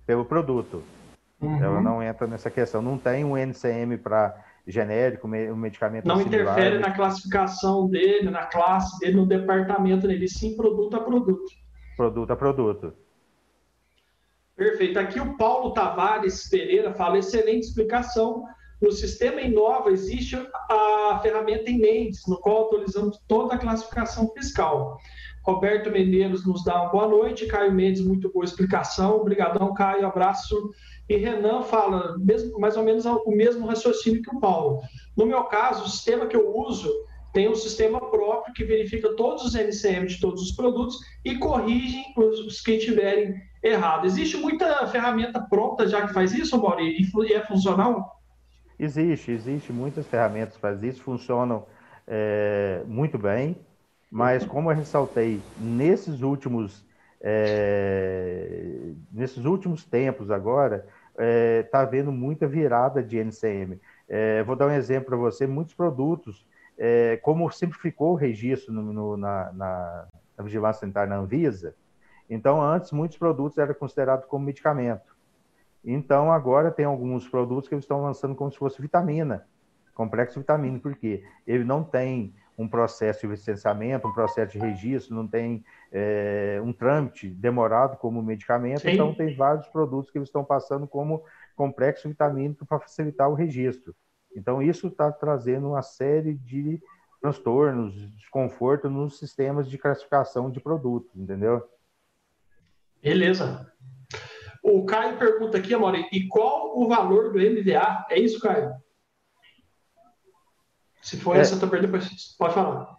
B: Pelo produto. Uhum. Ela não entra nessa questão. Não tem um NCM para genérico, um medicamento
A: Não interfere na classificação dele, na classe dele, no departamento dele, sim produto a produto.
B: Produto a produto.
A: Perfeito. Aqui o Paulo Tavares Pereira fala: excelente explicação. No sistema Inova existe a ferramenta Mendes, no qual atualizamos toda a classificação fiscal. Roberto Medeiros nos dá uma boa noite. Caio Mendes, muito boa explicação. Obrigadão, Caio. Abraço. E Renan fala mesmo, mais ou menos o mesmo raciocínio que o Paulo. No meu caso, o sistema que eu uso tem um sistema próprio que verifica todos os NCM de todos os produtos e corrigem os que estiverem errado. Existe muita ferramenta pronta já que faz isso, Mauri, e é funcional?
B: Existe, existe muitas ferramentas que fazem isso, funcionam é, muito bem, mas como eu ressaltei, nesses últimos, é, nesses últimos tempos agora, está é, tá havendo muita virada de NCM. É, vou dar um exemplo para você, muitos produtos, é, como simplificou o registro no, no, na, na, na vigilância sanitária na Anvisa, então, antes, muitos produtos eram considerados como medicamento. Então, agora tem alguns produtos que eles estão lançando como se fosse vitamina, complexo vitamínico, porque ele não tem um processo de licenciamento, um processo de registro, não tem é, um trâmite demorado como medicamento, Sim. então tem vários produtos que eles estão passando como complexo vitamínico para facilitar o registro. Então, isso está trazendo uma série de transtornos, desconforto nos sistemas de classificação de produtos, entendeu?
A: Beleza. O Caio pergunta aqui, Amore, e qual o valor do MVA? É isso, Caio? Se for é, essa tua pergunta, pode falar.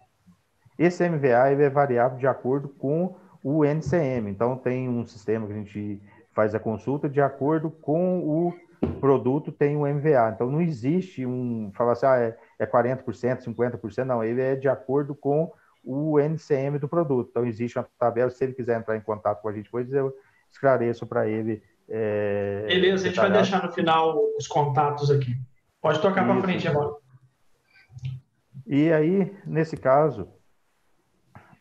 B: Esse MVA é variável de acordo com o NCM. Então, tem um sistema que a gente faz a consulta de acordo com o produto, tem o MVA. Então, não existe um, falar assim, ah, é, é 40%, 50%, não. Ele é de acordo com o NCM do produto. Então, existe uma tabela, se ele quiser entrar em contato com a gente depois, eu esclareço para ele.
A: É, Beleza, a gente vai deixar no final os contatos aqui. Pode tocar para frente agora.
B: E aí, nesse caso,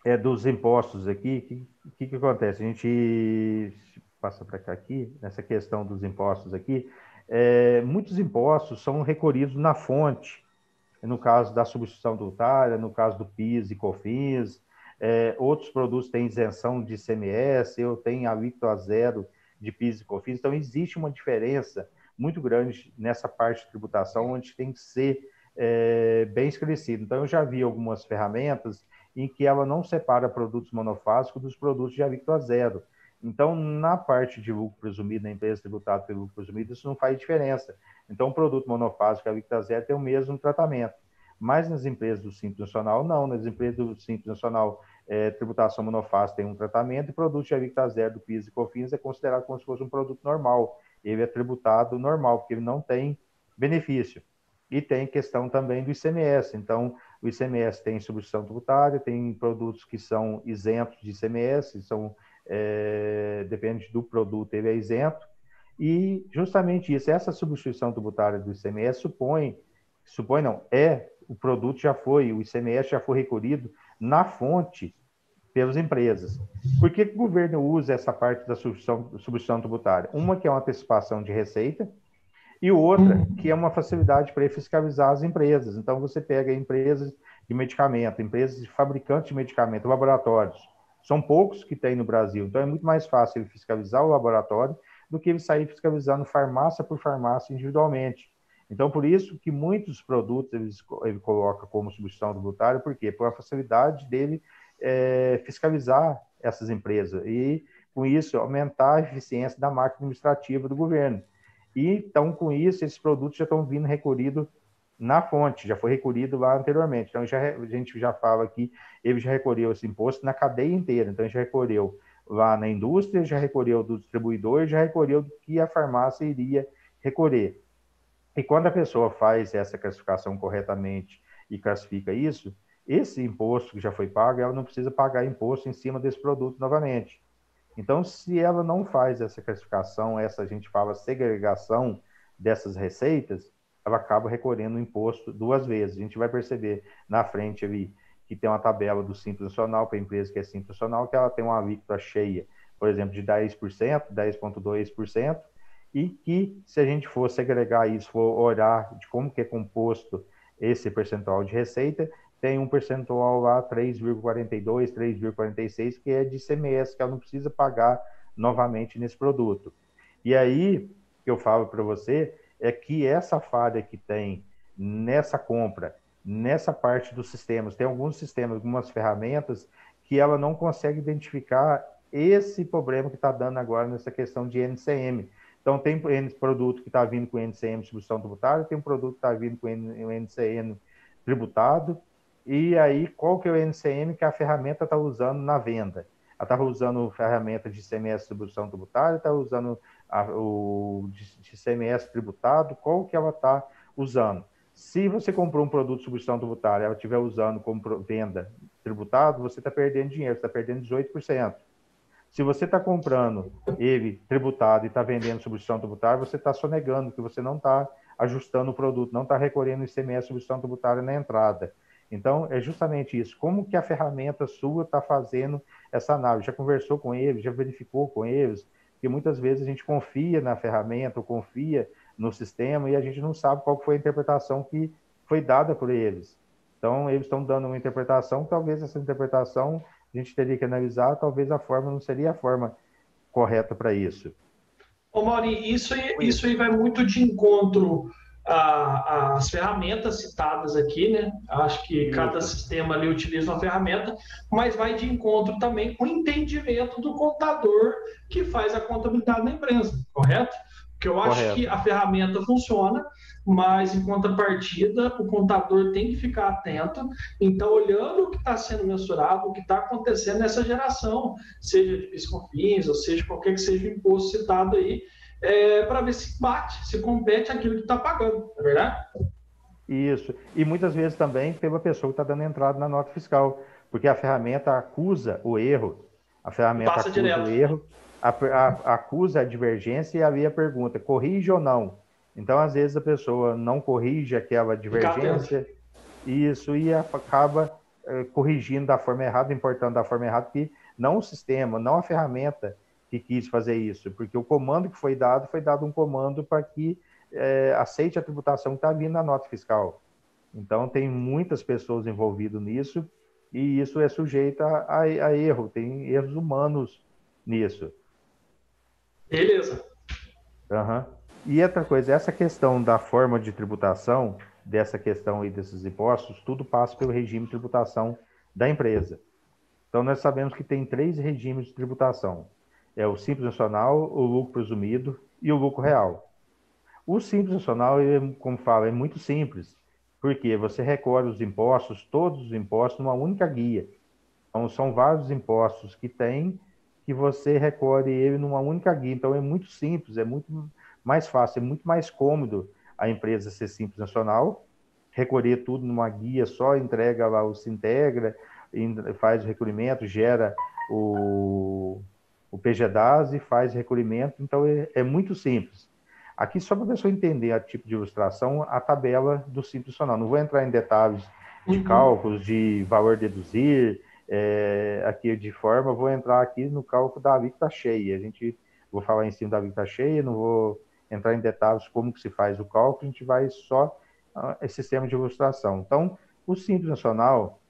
B: é dos impostos aqui, o que, que, que, acontece? A gente passa para cá aqui, nessa questão dos impostos aqui, é, muitos impostos são recolhidos na fonte, no caso da substituição tributária, no caso do PIS e COFINS, é, outros produtos têm isenção de ICMS, eu tenho alíquota zero de PIS e COFINS, então existe uma diferença muito grande nessa parte de tributação, onde tem que ser é, bem esclarecido. Então, eu já vi algumas ferramentas em que ela não separa produtos monofásicos dos produtos de alíquota zero. Então, na parte de lucro presumido, na empresa tributada pelo lucro presumido, isso não faz diferença. Então, o produto monofásico e alíquota zero tem o mesmo tratamento. Mas nas empresas do Simples Nacional, não. Nas empresas do Simples Nacional, é, tributação monofásica tem um tratamento e produto de alíquota zero do PIS e COFINS é considerado como se fosse um produto normal. Ele é tributado normal, porque ele não tem benefício. E tem questão também do ICMS. Então, o ICMS tem substituição tributária, tem produtos que são isentos de ICMS, são, é, depende do produto, ele é isento. E justamente isso, essa substituição tributária do ICMS supõe, supõe não, é, o produto já foi, o ICMS já foi recolhido na fonte pelas empresas. Por que, o governo usa essa parte da substituição, substituição tributária? Uma que é uma antecipação de receita, e outra, que é uma facilidade para fiscalizar as empresas. Então, você pega empresas de medicamento, empresas de fabricantes de medicamento, laboratórios. São poucos que tem no Brasil. Então, é muito mais fácil ele fiscalizar o laboratório do que ele sair fiscalizando farmácia por farmácia individualmente. Então, por isso que muitos produtos ele, ele coloca como substituição tributária, por quê? Por a facilidade dele é, fiscalizar essas empresas e, com isso, aumentar a eficiência da máquina administrativa do governo. E então, com isso, esses produtos já estão vindo recolhidos na fonte, já foi recolhido lá anteriormente. Então, já, a gente já fala aqui, ele já recolheu esse imposto na cadeia inteira. Então, já recolheu lá na indústria, já recolheu do distribuidor, já recolheu do que a farmácia iria recolher. E quando a pessoa faz essa classificação corretamente e classifica isso, esse imposto que já foi pago, ela não precisa pagar imposto em cima desse produto novamente. Então, se ela não faz essa classificação, essa a gente fala segregação dessas receitas, acaba recolhendo o imposto duas vezes. A gente vai perceber na frente ali que tem uma tabela do Simples Nacional para a empresa que é Simples Nacional, que ela tem uma alíquota cheia, por exemplo, de 10%, 10,2%, e que se a gente for segregar isso, for olhar de como que é composto esse percentual de receita, tem um percentual lá 3,42, 3,46, que é de CMS, que ela não precisa pagar novamente nesse produto. E aí, que eu falo para você, é que essa falha que tem nessa compra, nessa parte dos sistemas, tem alguns sistemas, algumas ferramentas que ela não consegue identificar esse problema que está dando agora nessa questão de NCM. Então, tem produto que está vindo com NCM distribuição tributária, tem um produto que está vindo com NCM tributado, e aí, qual que é o NCM que a ferramenta está usando na venda? Ela estava usando ferramenta de CMS distribuição tributária, está usando a, o de, CMS tributado, qual que ela está usando? Se você comprou um produto substituição tributária, ela estiver usando como venda tributado, você está perdendo dinheiro, está perdendo 18%. Se você está comprando ele tributado e está vendendo substituição tributária, você está sonegando, que você não está ajustando o produto, não está recolhendo ICMS substituição tributária na entrada. Então, é justamente isso. Como que a ferramenta sua está fazendo essa análise? Já conversou com eles, já verificou com eles? Porque muitas vezes a gente confia na ferramenta, ou confia no sistema, e a gente não sabe qual foi a interpretação que foi dada por eles. Então, eles estão dando uma interpretação, talvez essa interpretação a gente teria que analisar, talvez a forma não seria a forma correta para isso.
A: Ô, Mauri, isso aí, isso aí vai muito de encontro a, as ferramentas citadas aqui, né? Acho que cada sistema ali utiliza uma ferramenta, mas vai de encontro também com o entendimento do contador que faz a contabilidade da empresa, correto? Porque eu acho correto. que a ferramenta funciona, mas em contrapartida, o contador tem que ficar atento. Então, olhando o que está sendo mensurado, o que está acontecendo nessa geração, seja de piscofins, ou seja, qualquer que seja o imposto citado aí, é, para ver se bate, se compete aquilo que está pagando, não é verdade?
B: Isso. E muitas vezes também pela pessoa que está dando entrada na nota fiscal. porque a ferramenta acusa o erro, a ferramenta Passa acusa direto. o erro, a, a, acusa a divergência e havia a pergunta, corrige ou não? Então, às vezes, a pessoa não corrige aquela divergência, isso, e acaba eh, corrigindo da forma errada, importando da forma errada, que não o sistema, não a ferramenta que quis fazer isso, porque o comando que foi dado foi dado um comando para que eh, aceite a tributação que está vindo na nota fiscal. Então, tem muitas pessoas envolvidas nisso, e isso é sujeito a, a, a erro, tem erros humanos nisso.
A: Beleza.
B: Uhum. E outra coisa, essa questão da forma de tributação, dessa questão aí desses impostos, tudo passa pelo regime de tributação da empresa. Então, nós sabemos que tem três regimes de tributação. É o Simples Nacional, o lucro presumido e o lucro real. O Simples Nacional, como fala, é muito simples, porque você recolhe os impostos, todos os impostos, numa única guia. Então, são vários impostos que tem que você recolhe ele numa única guia. Então, é muito simples, é muito mais fácil, é muito mais cômodo a empresa ser simples nacional, recolher tudo numa guia só, entrega lá o Sintegra, faz o recolhimento, gera o, o PGDAS e faz recolhimento, então é, é muito simples. Aqui, só para a pessoa entender a tipo de ilustração, a tabela do Simples Nacional. Não vou entrar em detalhes de uhum. cálculos, de valor deduzir, é, aqui de forma, vou entrar aqui no cálculo da alíquota cheia. A gente, vou falar em cima da alíquota cheia, não vou entrar em detalhes como que se faz o cálculo, a gente vai só uh, esse sistema de ilustração. Então, o Simples Nacional,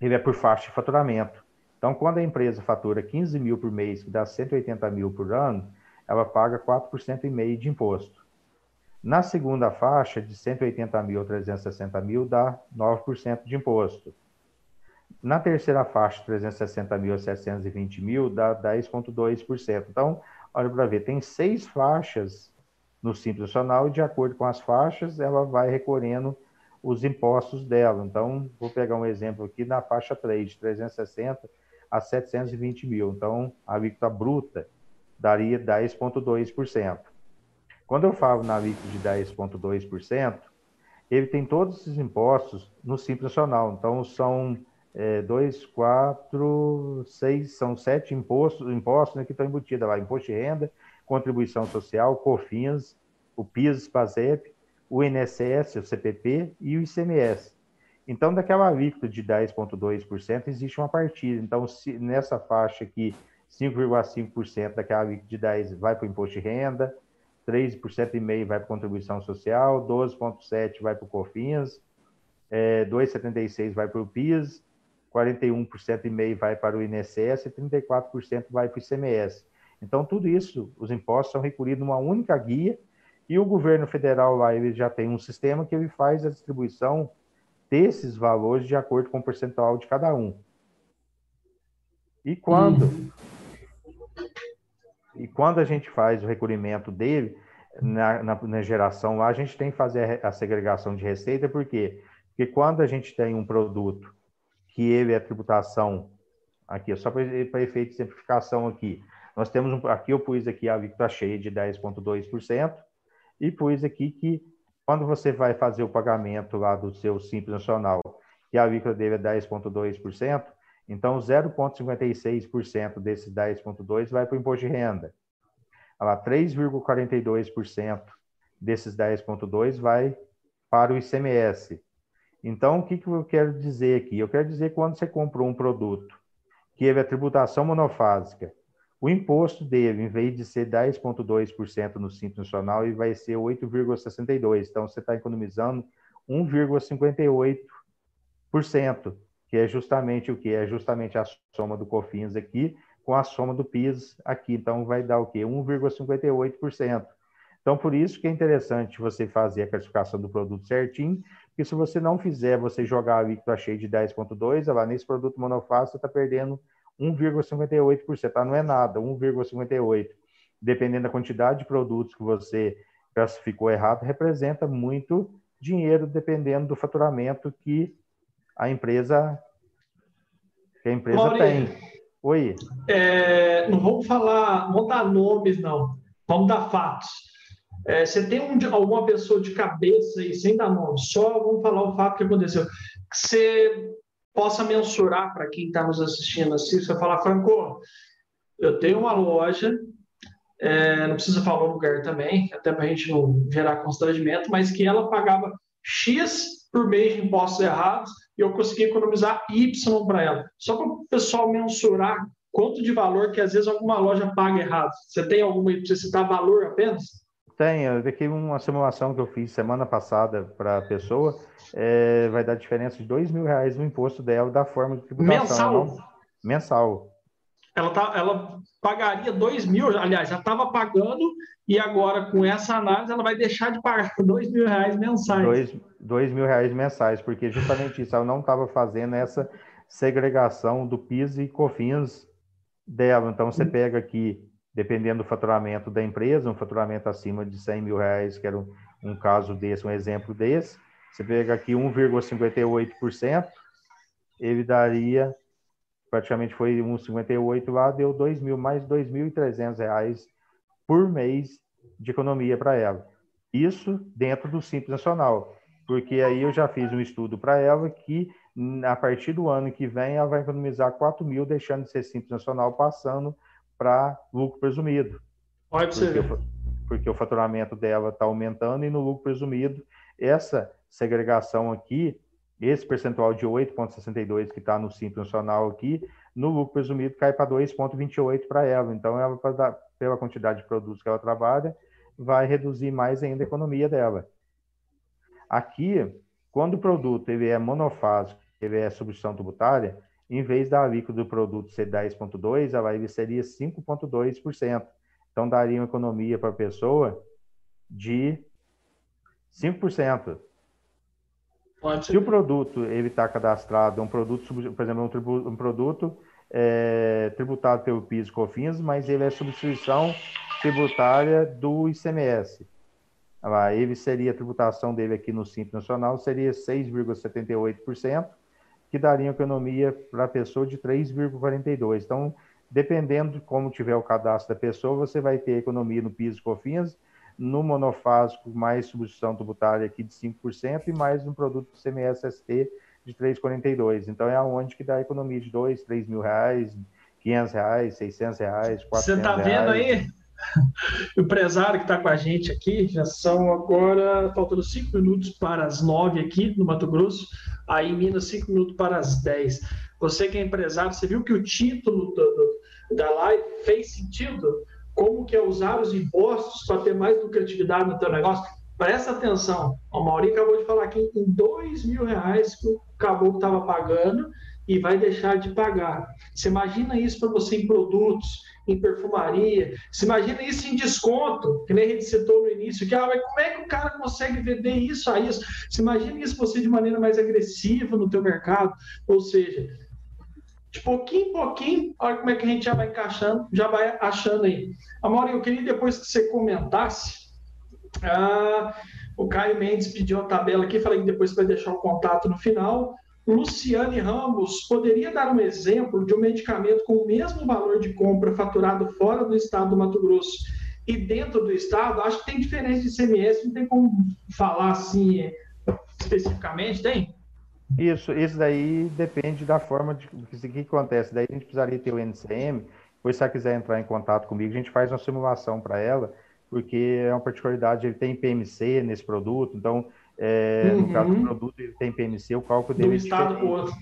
B: ele é por faixa de faturamento. Então, quando a empresa fatura 15 mil por mês, que dá 180 mil por ano, ela paga 4% e meio de imposto. Na segunda faixa, de 180 mil a 360 mil, dá 9% de imposto. Na terceira faixa, 360 mil a 720 mil, dá 10,2%. Então, olha para ver, tem seis faixas no Simples Nacional e, de acordo com as faixas, ela vai recolhendo os impostos dela. Então, vou pegar um exemplo aqui na faixa 3, de 360 a 720 mil. Então, a alíquota bruta daria 10,2%. Quando eu falo na alíquota de 10,2%, ele tem todos esses impostos no Simples Nacional. Então, são é, dois, quatro, seis, são sete impostos, impostos né, que estão embutidos lá. Imposto de renda, contribuição social, COFINS, o PIS, PASEP, o INSS, o CPP e o ICMS. Então, daquela alíquota de 10,2%, existe uma partida. Então, se, nessa faixa aqui, 5,5% daquela alíquota de 10% vai para o imposto de renda, 3,5% vai para contribuição social, 12,7% vai para o COFINS, é, 2,76% vai para o PIS, 41,5% vai para o INSS e 34% vai para o ICMS. Então, tudo isso, os impostos são recolhidos numa única guia e o governo federal lá ele já tem um sistema que ele faz a distribuição desses valores de acordo com o percentual de cada um. E quando uhum. e quando a gente faz o recolhimento dele na, na, na, geração lá, a gente tem que fazer a segregação de receita, por quê? Porque quando a gente tem um produto que ele é tributação, aqui, só para efeito de simplificação aqui, nós temos, um, aqui eu pus aqui a alíquota cheia de 10,2%, e pus aqui que quando você vai fazer o pagamento lá do seu Simples Nacional, e a alíquota dele é 10,2%, então 0,56% desses 10,2% vai para o imposto de renda. 3,42% desses 10,2% vai para o ICMS. Então, o que, que eu quero dizer aqui? Eu quero dizer que quando você comprou um produto que teve a tributação monofásica o imposto dele, em vez de ser 10,2% no Simples Nacional, ele vai ser 8,62%. Então, você está economizando 1,58%, que é justamente o que? É justamente a soma do COFINS aqui com a soma do PIS aqui. Então, vai dar o quê? 1,58%. Então, por isso que é interessante você fazer a classificação do produto certinho, porque se você não fizer, você jogar a alíquota cheia de 10,2%, lá nesse produto monofácil, você está perdendo 1,58%, tá? não é nada, 1,58%. Dependendo da quantidade de produtos que você classificou errado, representa muito dinheiro dependendo do faturamento que a empresa que a empresa tem. Oi.
A: É, não vamos falar, não vamos dar nomes, não. Vamos dar fatos. É, você tem um, alguma pessoa de cabeça aí, sem dar nome, só vamos falar o fato que aconteceu. Você possa mensurar para quem está nos assistindo assim, você falar, Franco, eu tenho uma loja, é, não precisa falar o lugar também, até para a gente não gerar constrangimento, mas que ela pagava X por mês de impostos errados e eu consegui economizar Y para ela. Só para o pessoal mensurar quanto de valor que às vezes alguma loja paga errado. Você tem alguma, você citar valor apenas?
B: Tenho, aqui uma simulação que eu fiz semana passada para a pessoa, é, vai dar diferença de dois mil reais no imposto dela da forma de tributação.
A: Mensal?
B: Não? Mensal.
A: Ela, tá, ela pagaria dois mil, aliás, já estava pagando e agora com essa análise ela vai deixar de pagar dois mil reais mensais.
B: Dois, dois mil reais mensais, porque justamente isso, ela não estava fazendo essa segregação do PIS e COFINS dela. Então, você pega aqui, dependendo do faturamento da empresa, um faturamento acima de 100 mil reais, que era um, um caso desse, um exemplo desse, você pega aqui 1,58%, ele daria, praticamente foi 1,58 lá, deu 2 mil, mais 2.300 reais por mês de economia para ela. Isso dentro do Simples Nacional, porque aí eu já fiz um estudo para ela que a partir do ano que vem, ela vai economizar 4 mil, deixando de ser simples nacional, passando para lucro presumido.
A: Pode ser.
B: Porque, porque o faturamento dela está aumentando e no lucro presumido, essa segregação aqui, esse percentual de 8,62 que está no Simples Nacional aqui, no lucro presumido cai para 2,28 para ela. Então, ela, pela quantidade de produtos que ela trabalha, vai reduzir mais ainda a economia dela. Aqui, quando o produto ele é monofásico, ele é substituição tributária, em vez da alíquota do produto ser 10,2%, ela ele seria 5,2%. Então, daria uma economia para a pessoa de 5%. Se o produto ele está cadastrado, um produto, por exemplo, um, tributo, um produto é, tributado pelo PIS e COFINS, mas ele é substituição tributária do ICMS. Ele seria a tributação dele aqui no Simples Nacional seria 6,78%, que daria uma economia para a pessoa de 3,42%. Então, dependendo de como tiver o cadastro da pessoa, você vai ter economia no PIS e COFINS, no monofásico mais substituição tributária aqui de 5% e mais um produto CMS-ST de 3,42. Então, é aonde que dá economia de 2, 3 mil reais, 500 reais, 600 reais, 400
A: Você está vendo aí? o empresário que está com a gente aqui, já são agora, faltando cinco minutos para as nove aqui no Mato Grosso, aí em Minas, cinco minutos para as dez. Você que é empresário, você viu que o título do, do, da live fez sentido? Como que é usar os impostos para ter mais lucratividade no teu negócio? Presta atenção, o Mauri acabou de falar aqui em dois mil reais que o caboclo estava pagando e vai deixar de pagar. Você imagina isso para você em produtos, em perfumaria. Você imagina isso em desconto, que nem a gente citou no início, que ah, mas como é que o cara consegue vender isso a isso? Você imagina isso você de maneira mais agressiva no teu mercado, ou seja, de pouquinho em pouquinho, olha como é que a gente já vai encaixando, já vai achando aí. Amor, eu queria depois que você comentasse, ah, o Caio Mendes pediu a tabela aqui, falei que depois vai deixar o contato no final. Luciane Ramos, poderia dar um exemplo de um medicamento com o mesmo valor de compra faturado fora do estado do Mato Grosso e dentro do estado? Acho que tem diferença de CMS, não tem como falar assim é, especificamente, tem?
B: Isso, isso daí depende da forma de o que, acontece. Daí a gente precisaria ter o NCM, depois se ela quiser entrar em contato comigo, a gente faz uma simulação para ela, porque é uma particularidade, ele tem PMC nesse produto, então é, uhum. No caso do produto, ele tem PMC, o cálculo dele.
A: Do é estado para outro.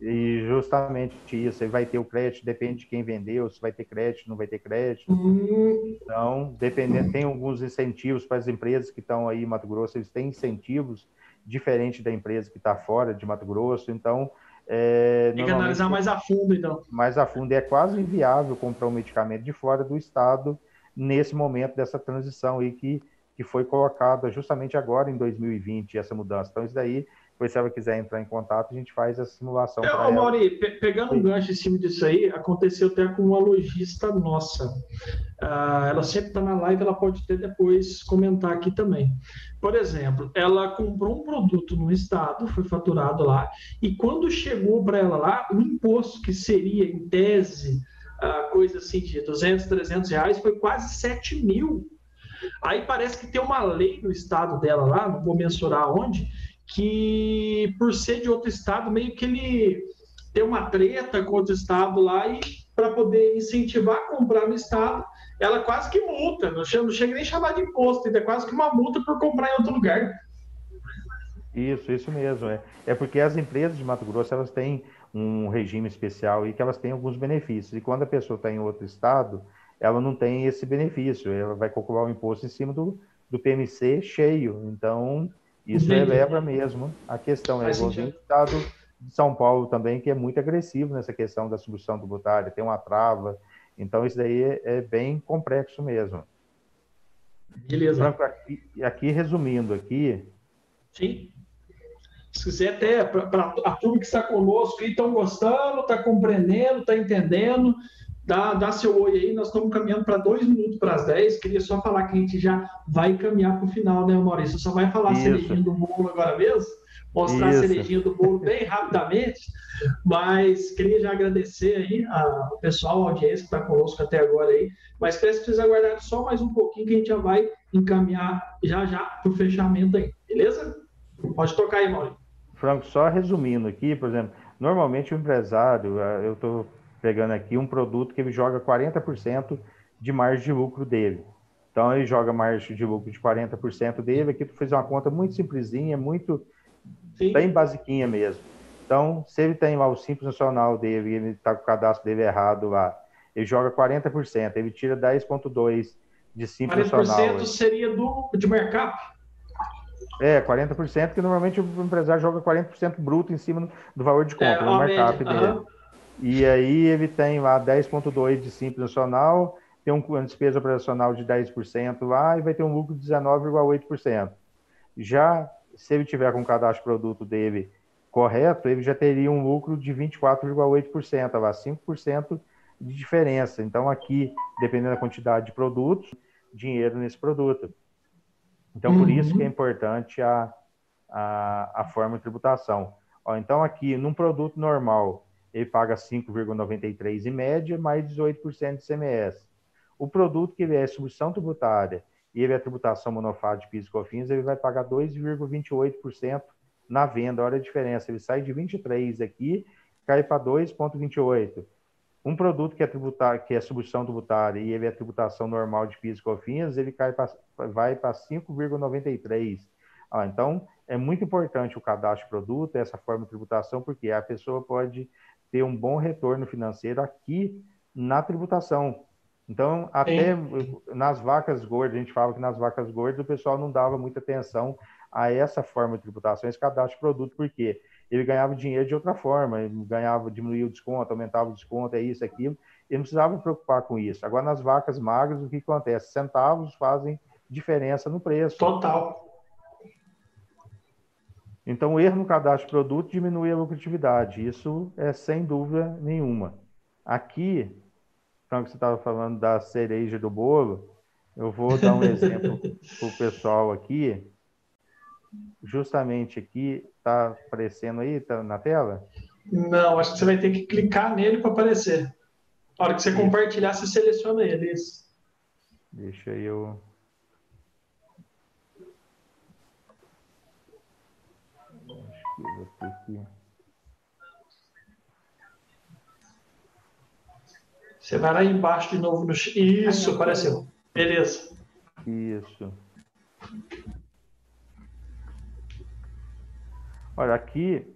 B: E justamente isso, ele vai ter o crédito, depende de quem vendeu, se vai ter crédito, não vai ter crédito.
A: Uhum.
B: Então, dependendo, tem alguns incentivos para as empresas que estão aí em Mato Grosso, eles têm incentivos diferentes da empresa que está fora de Mato Grosso, então. É,
A: tem que analisar mais a fundo, então.
B: Mais a fundo, é quase inviável comprar um medicamento de fora do estado nesse momento dessa transição aí que que foi colocada justamente agora em 2020, essa mudança. Então, isso daí, se ela quiser entrar em contato, a gente faz a simulação.
A: É, Mauri, pe pegando um gancho em cima disso aí, aconteceu até com uma lojista nossa. Uh, ela sempre está na live, ela pode até depois comentar aqui também. Por exemplo, ela comprou um produto no estado, foi faturado lá, e quando chegou para ela lá, o imposto que seria, em tese, uh, coisa assim de 200, 300 reais, foi quase 7 mil Aí parece que tem uma lei no estado dela lá, não vou mensurar onde, que, por ser de outro estado, meio que ele tem uma treta com outro estado lá e para poder incentivar a comprar no estado, ela quase que multa, não chega, não chega nem a chamar de imposto, ainda é quase que uma multa por comprar em outro lugar.
B: Isso, isso mesmo. É, é porque as empresas de Mato Grosso elas têm um regime especial e que elas têm alguns benefícios. E quando a pessoa está em outro estado, ela não tem esse benefício, ela vai calcular o imposto em cima do, do PMC cheio. Então, isso Entendi. eleva mesmo a questão. É igual o estado de São Paulo também, que é muito agressivo nessa questão da substituição tributária, tem uma trava. Então, isso daí é, é bem complexo mesmo.
A: Beleza.
B: Franco, aqui, aqui, resumindo aqui.
A: Sim. Se quiser até para a turma que está conosco e estão gostando, está compreendendo, está entendendo, dá, dá seu oi aí. Nós estamos caminhando para dois minutos para as dez. Queria só falar que a gente já vai caminhar para o final, né, Maurício? Só vai falar Isso. a cerejinha do bolo agora mesmo, mostrar Isso. a cerejinha do bolo bem rapidamente. Mas queria já agradecer aí ao pessoal, a audiência que está conosco até agora aí. Mas precisa aguardar só mais um pouquinho que a gente já vai encaminhar já já para o fechamento aí, beleza? Pode tocar aí, Maurício.
B: Franco, só resumindo aqui, por exemplo, normalmente o empresário, eh, eu estou pegando aqui um produto que ele joga 40% de margem de lucro dele. Então ele joga margem de lucro de 40% dele. Aqui tu fez uma conta muito simplesinha, muito Sim. bem basiquinha mesmo. Então, se ele tem lá o Simples Nacional dele, ele está com o cadastro dele errado lá, ele joga 40%, ele tira 10,2% de Simples 40% Nacional. 40%
A: seria do, de mercado?
B: É, 40%, que normalmente o empresário joga 40% bruto em cima do valor de compra, é, no mercado dele. Uhum. E aí ele tem lá 10,2% de Simples Nacional, tem uma despesa operacional de 10% lá e vai ter um lucro de 19,8%. Já se ele tiver com o cadastro produto dele correto, ele já teria um lucro de 24,8%, lá 5% de diferença. Então aqui, dependendo da quantidade de produtos, dinheiro nesse produto. Então, por isso que é uhum. importante a, a, a forma de tributação. Ó, então, aqui, num produto normal, ele paga 5,93% em média, mais 18% de CMS. O produto que ele é substituição tributária e ele é tributação monofásica de PIS e COFINS, ele vai pagar 2,28% na venda. Olha a diferença, ele sai de 23 aqui, cai para 2,28. Um produto que é tributar, que é substituição tributária e ele é tributação normal de PIS e COFINS, ele cai pra, vai para 5,93. Ah, então, é muito importante o cadastro de produto, essa forma de tributação, porque a pessoa pode ter um bom retorno financeiro aqui na tributação. Então, até Sim. nas vacas gordas, a gente fala que nas vacas gordas o pessoal não dava muita atenção a essa forma de tributação, esse cadastro de produto, porque ele ganhava dinheiro de outra forma, ele ganhava, diminuía o desconto, aumentava o desconto, é isso, aquilo, ele não precisava preocupar com isso. Agora, nas vacas magras, o que acontece? Centavos fazem diferença no preço.
A: Total.
B: Então, o erro no cadastro de produto diminui a lucratividade. Isso é sem dúvida nenhuma. Aqui, então, você estava falando da cereja do bolo, eu vou dar um exemplo para o pessoal aqui. Justamente aqui, está aparecendo aí tá na tela?
A: Não, acho que você vai ter que clicar nele para aparecer. Na hora que você compartilhar, você seleciona ele. Isso.
B: Deixa eu.
A: Você vai lá embaixo de novo no. Isso, apareceu. Beleza.
B: Isso. Olha, aqui,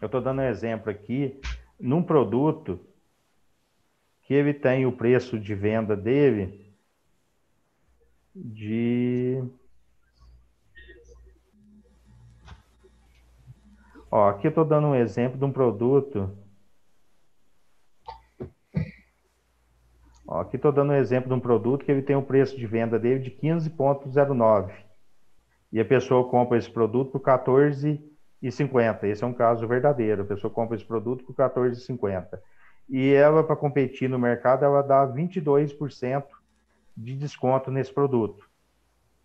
B: eu estou dando um exemplo aqui, num produto que ele tem o preço de venda dele de Ó, aqui eu estou dando um exemplo de um produto. Ó, aqui estou dando um exemplo de um produto que ele tem o um preço de venda dele de 15,09. E a pessoa compra esse produto por 14,50. Esse é um caso verdadeiro. A pessoa compra esse produto por 14,50. E ela, para competir no mercado, ela dá 22% de desconto nesse produto.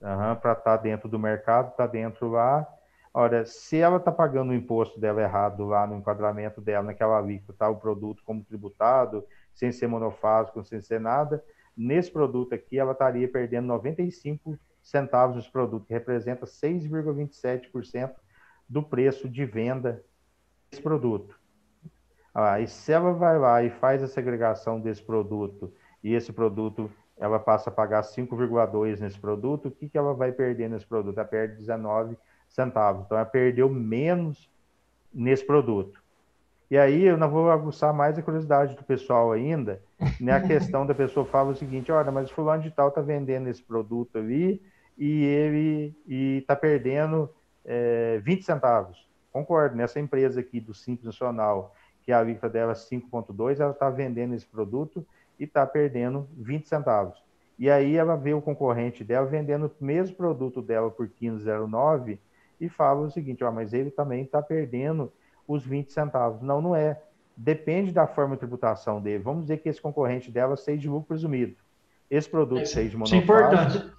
B: Uhum, para estar tá dentro do mercado, está dentro lá Ora, se ela está pagando o imposto dela errado lá no enquadramento dela, naquela alíquota, tá, o produto como tributado, sem ser monofásico, sem ser nada, nesse produto aqui ela estaria perdendo 95 centavos nesse produto, que representa 6,27% do preço de venda desse produto. Ah, e se ela vai lá e faz a segregação desse produto, e esse produto ela passa a pagar 5,2 nesse produto, o que, que ela vai perder nesse produto? Ela perde 19 centavos. Então, ela perdeu menos nesse produto. E aí, eu não vou aguçar mais a curiosidade do pessoal ainda, né? A questão da pessoa fala o seguinte, olha, mas o fulano de tal está vendendo esse produto ali e ele está perdendo é, 20 centavos. Concordo, nessa empresa aqui do Simples Nacional, que a alíquota dela é 5,2, ela está vendendo esse produto e está perdendo 20 centavos. E aí ela vê o concorrente dela vendendo o mesmo produto dela por 15,09 e fala o seguinte, ó, mas ele também está perdendo os 20 centavos. Não, não é. Depende da forma de tributação dele. Vamos dizer que esse concorrente dela seja de lucro presumido. Esse produto é, seja de monofásico. Isso é importante.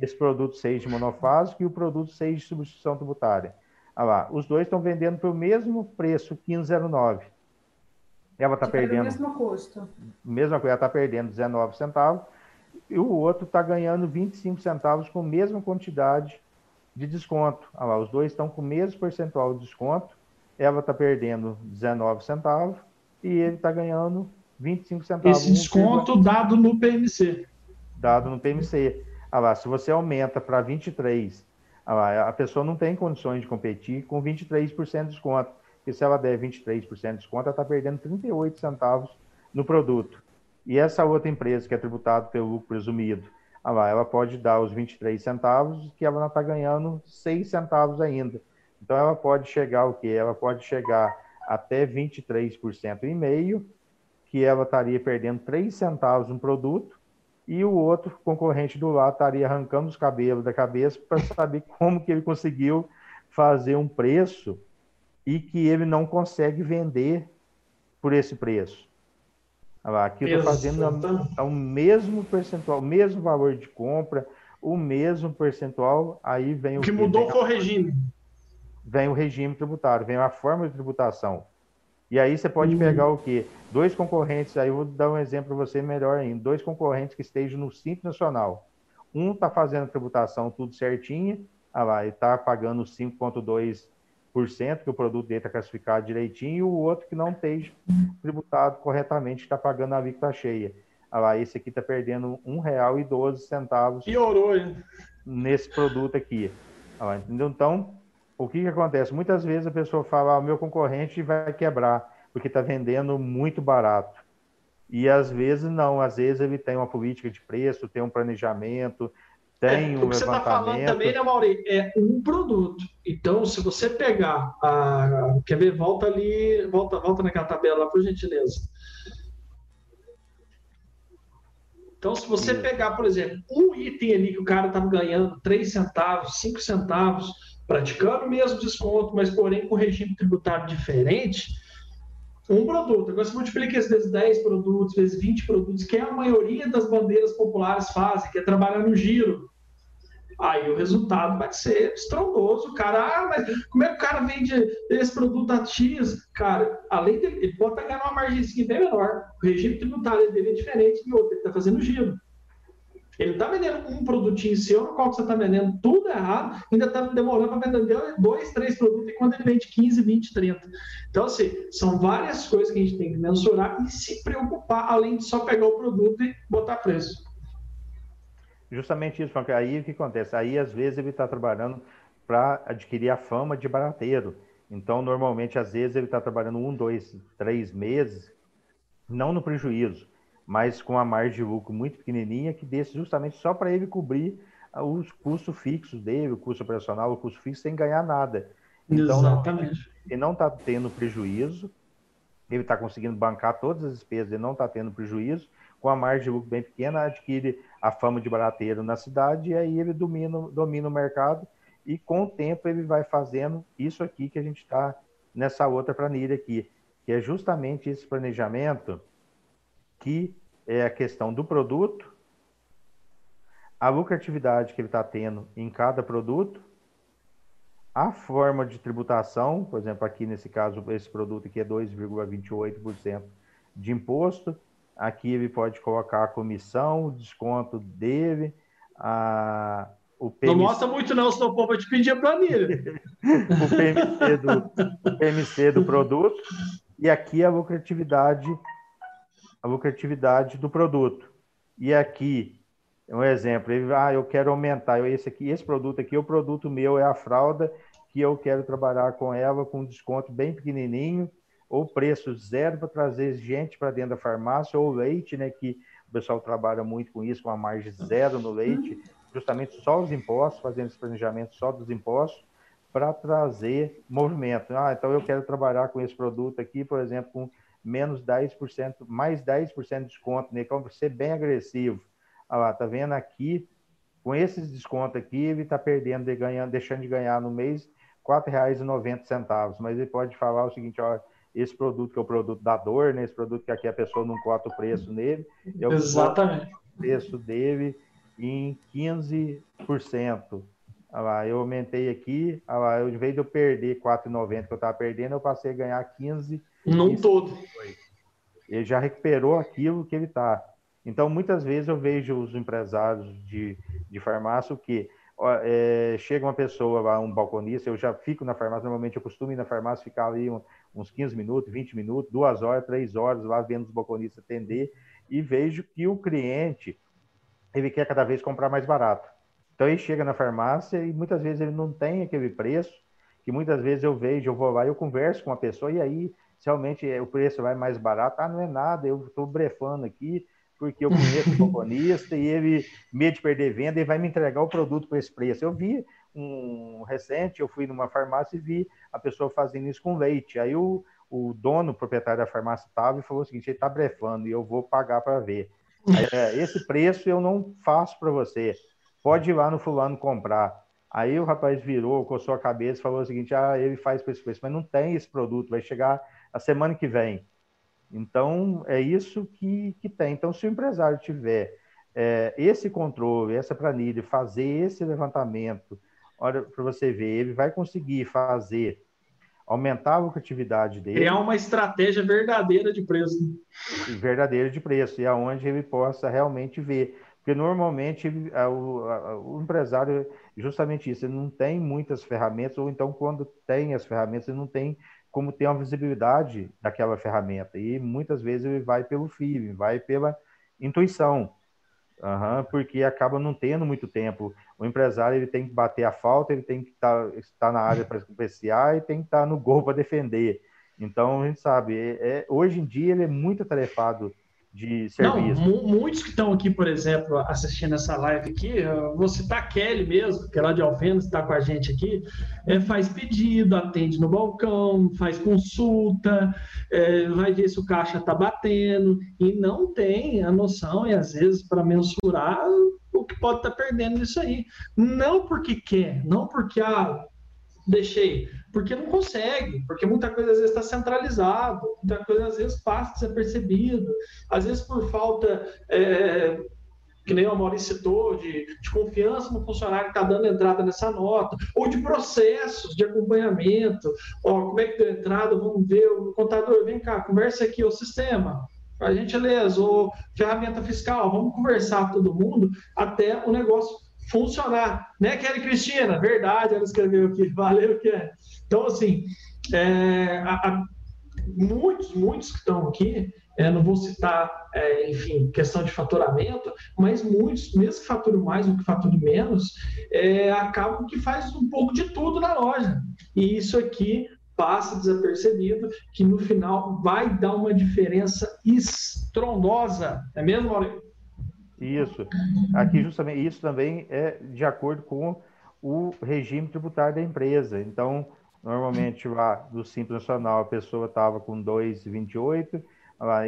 B: Esse produto seja de monofásico e o produto seja de substituição tributária. Olha lá, os dois estão vendendo pelo mesmo preço, 15,09. Ela está perdendo. O
C: mesmo custo.
B: Mesma coisa, ela está perdendo 19 centavos e o outro está ganhando 25 centavos com a mesma quantidade de desconto. Olha lá, os dois estão com o mesmo percentual de desconto. Ela está perdendo 19 centavos e ele está ganhando 25 centavos.
A: Esse desconto dado no PMC.
B: Dado no PMC. Olha lá, se você aumenta para 23, lá, a pessoa não tem condições de competir com 23% de desconto que se ela der 23% de desconto, ela está perdendo 38 centavos no produto. E essa outra empresa que é tributada pelo lucro presumido, ah ela pode dar os 23 centavos, que ela está ganhando 6 centavos ainda. Então, ela pode chegar o quê? Ela pode chegar até 23% e meio, que ela estaria perdendo 3 centavos no produto, e o outro concorrente do lado estaria arrancando os cabelos da cabeça para saber como que ele conseguiu fazer um preço e que ele não consegue vender por esse preço. Aqui eu estou fazendo o mesmo percentual, o mesmo valor de compra, o mesmo percentual, aí vem o.
A: que mudou foi o regime.
B: Vem o regime tributário, vem a forma de tributação. E aí você pode uhum. pegar o quê? Dois concorrentes, aí eu vou dar um exemplo para você melhor ainda. Dois concorrentes que estejam no Simples Nacional. Um está fazendo a tributação tudo certinho, ah lá, e está pagando 5,2 que o produto dele está classificado direitinho, e o outro que não esteja tributado corretamente, está pagando a alíquota cheia. Ah lá, esse aqui está perdendo R$ 1,12.
A: Piorou, hein?
B: Nesse produto aqui. Ah lá, entendeu? Então, o que, que acontece? Muitas vezes a pessoa fala, ah, o meu concorrente vai quebrar, porque está vendendo muito barato. E às vezes não, às vezes ele tem uma política de preço, tem um planejamento, tem é, um o que você está falando
A: também, né, Mauri? É um produto. Então, se você pegar a. Quer ver? Volta ali, volta, volta naquela tabela lá, por gentileza. Então, se você pegar, por exemplo, um item ali que o cara estava ganhando 3 centavos, 5 centavos, praticando o mesmo desconto, mas porém com regime tributário diferente, um produto. Agora, você multiplica isso vezes 10 produtos, vezes 20 produtos, que é a maioria das bandeiras populares fazem, que é trabalhar no giro aí o resultado vai ser estrondoso. Cara, ah, mas como é que o cara vende esse produto a X? Cara, além dele, ele pode ganhar uma margem bem menor. O regime tributário dele é diferente de outro, ele está fazendo giro. Ele está vendendo um produtinho seu, no qual você está vendendo tudo errado, ainda está demorando para vender dois, três produtos, enquanto ele vende 15, 20, 30. Então, assim, são várias coisas que a gente tem que mensurar e se preocupar, além de só pegar o produto e botar preço.
B: Justamente isso, porque aí o que acontece? Aí, às vezes, ele está trabalhando para adquirir a fama de barateiro. Então, normalmente, às vezes, ele está trabalhando um, dois, três meses, não no prejuízo, mas com a margem de lucro muito pequenininha, que desse justamente só para ele cobrir os custos fixos dele, o custo operacional, o custo fixo, sem ganhar nada. Então, Exatamente. Ele não está tendo prejuízo, ele está conseguindo bancar todas as despesas, ele não está tendo prejuízo, com a margem de lucro bem pequena, adquire a fama de barateiro na cidade e aí ele domina, domina o mercado e com o tempo ele vai fazendo isso aqui que a gente está nessa outra planilha aqui, que é justamente esse planejamento que é a questão do produto, a lucratividade que ele está tendo em cada produto, a forma de tributação, por exemplo, aqui nesse caso, esse produto aqui é 2,28% de imposto, Aqui ele pode colocar a comissão, o desconto dele, a,
A: o PMC... Não mostra muito não, senão o povo vai te pedir a planilha.
B: o, PMC do, o PMC do produto e aqui a lucratividade, a lucratividade do produto. E aqui, um exemplo, ele, ah, eu quero aumentar, esse aqui, esse produto aqui, o produto meu é a fralda, que eu quero trabalhar com ela com desconto bem pequenininho, ou preço zero para trazer gente para dentro da farmácia, ou leite, né, que o pessoal trabalha muito com isso, com a margem zero no leite, justamente só os impostos, fazendo esse planejamento só dos impostos, para trazer movimento. Ah, então eu quero trabalhar com esse produto aqui, por exemplo, com menos 10%, mais 10% de desconto, né? Então, ser bem agressivo. Ah lá, tá vendo aqui, com esses descontos aqui, ele está perdendo, de ganhando, deixando de ganhar no mês R$ 4,90. Mas ele pode falar o seguinte, ó, esse produto que é o produto da dor, né? Esse produto que aqui a pessoa não cota o preço nele.
A: Eu Exatamente.
B: O preço dele em 15%. Ah lá, eu aumentei aqui, ah lá, eu, em vez de eu perder 4,90 que eu estava perdendo, eu passei a ganhar 15.
A: Não todo.
B: Ele já recuperou aquilo que ele está. Então, muitas vezes eu vejo os empresários de, de farmácia o que é, chega uma pessoa lá, um balconista, eu já fico na farmácia, normalmente eu costumo ir na farmácia, ficar ali um, uns 15 minutos, 20 minutos, duas horas, três horas lá vendo os balconistas atender e vejo que o cliente ele quer cada vez comprar mais barato. Então ele chega na farmácia e muitas vezes ele não tem aquele preço, que muitas vezes eu vejo, eu vou lá, eu converso com a pessoa e aí realmente o preço vai mais barato, ah, não é nada, eu estou brefando aqui, porque eu conheço o balconista e ele, medo de perder venda, ele vai me entregar o produto por esse preço. Eu vi um recente, eu fui numa farmácia e vi a pessoa fazendo isso com leite. Aí o, o dono, o proprietário da farmácia estava e falou o seguinte: ele está brefando e eu vou pagar para ver. Aí, é, esse preço eu não faço para você. Pode ir lá no fulano comprar. Aí o rapaz virou, coçou a cabeça e falou o seguinte: ah, ele faz por esse preço, mas não tem esse produto, vai chegar a semana que vem. Então, é isso que, que tem. Então, se o empresário tiver é, esse controle, essa planilha, fazer esse levantamento, olha, para você ver, ele vai conseguir fazer, aumentar a lucratividade dele.
A: Criar uma estratégia verdadeira de preço.
B: Verdadeira de preço, e aonde ele possa realmente ver. Porque normalmente a, o, a, o, empresário, justamente isso, ele não tem muitas ferramentas, ou então quando tem as ferramentas, ele não tem como ter uma visibilidade daquela ferramenta. E muitas vezes ele vai pelo feeling, vai pela intuição, uhum, porque acaba não tendo muito tempo. O empresário ele tem que bater a falta, ele tem que estar, tá, estar na área para apreciar e tem que estar no gol para defender. Então, a gente sabe, é, é, hoje em dia ele é muito atarefado de serviço.
A: Não, muitos que estão aqui, por exemplo, assistindo essa live aqui, vou citar a Kelly mesmo, que é lá de Alfenas, está com a gente aqui, é, faz pedido, atende no balcão, faz consulta, é, vai ver se o caixa está batendo, e não tem a noção, e às vezes, para mensurar o que pode estar tá perdendo nisso aí. Não porque quer, não porque, ah, deixei, porque não consegue, porque muita coisa às vezes está centralizado, muita coisa às vezes passa desapercebido, às vezes por falta, é, que nem o Maurício citou, de, de confiança no funcionário que está dando entrada nessa nota, ou de processos de acompanhamento, ó, como é que deu entrada, vamos ver, o contador, vem cá, conversa aqui, o sistema, a gentileza, ou ferramenta fiscal, vamos conversar todo mundo até o negócio funcionar. Né, Kelly Cristina? Verdade, ela escreveu aqui. Valeu, Kelly. Então, assim, é, a, a, muitos, muitos que estão aqui, é, não vou citar, é, enfim, questão de faturamento, mas muitos, mesmo que faturem mais ou que faturem menos, é, acabam que faz um pouco de tudo na loja. E isso aqui passa desapercebido, que no final vai dar uma diferença estrondosa. É mesmo, Maurício?
B: Isso. Aqui, justamente, isso também é de acordo com o regime tributário da empresa. Então, normalmente lá do Simples Nacional a pessoa estava com 2,28,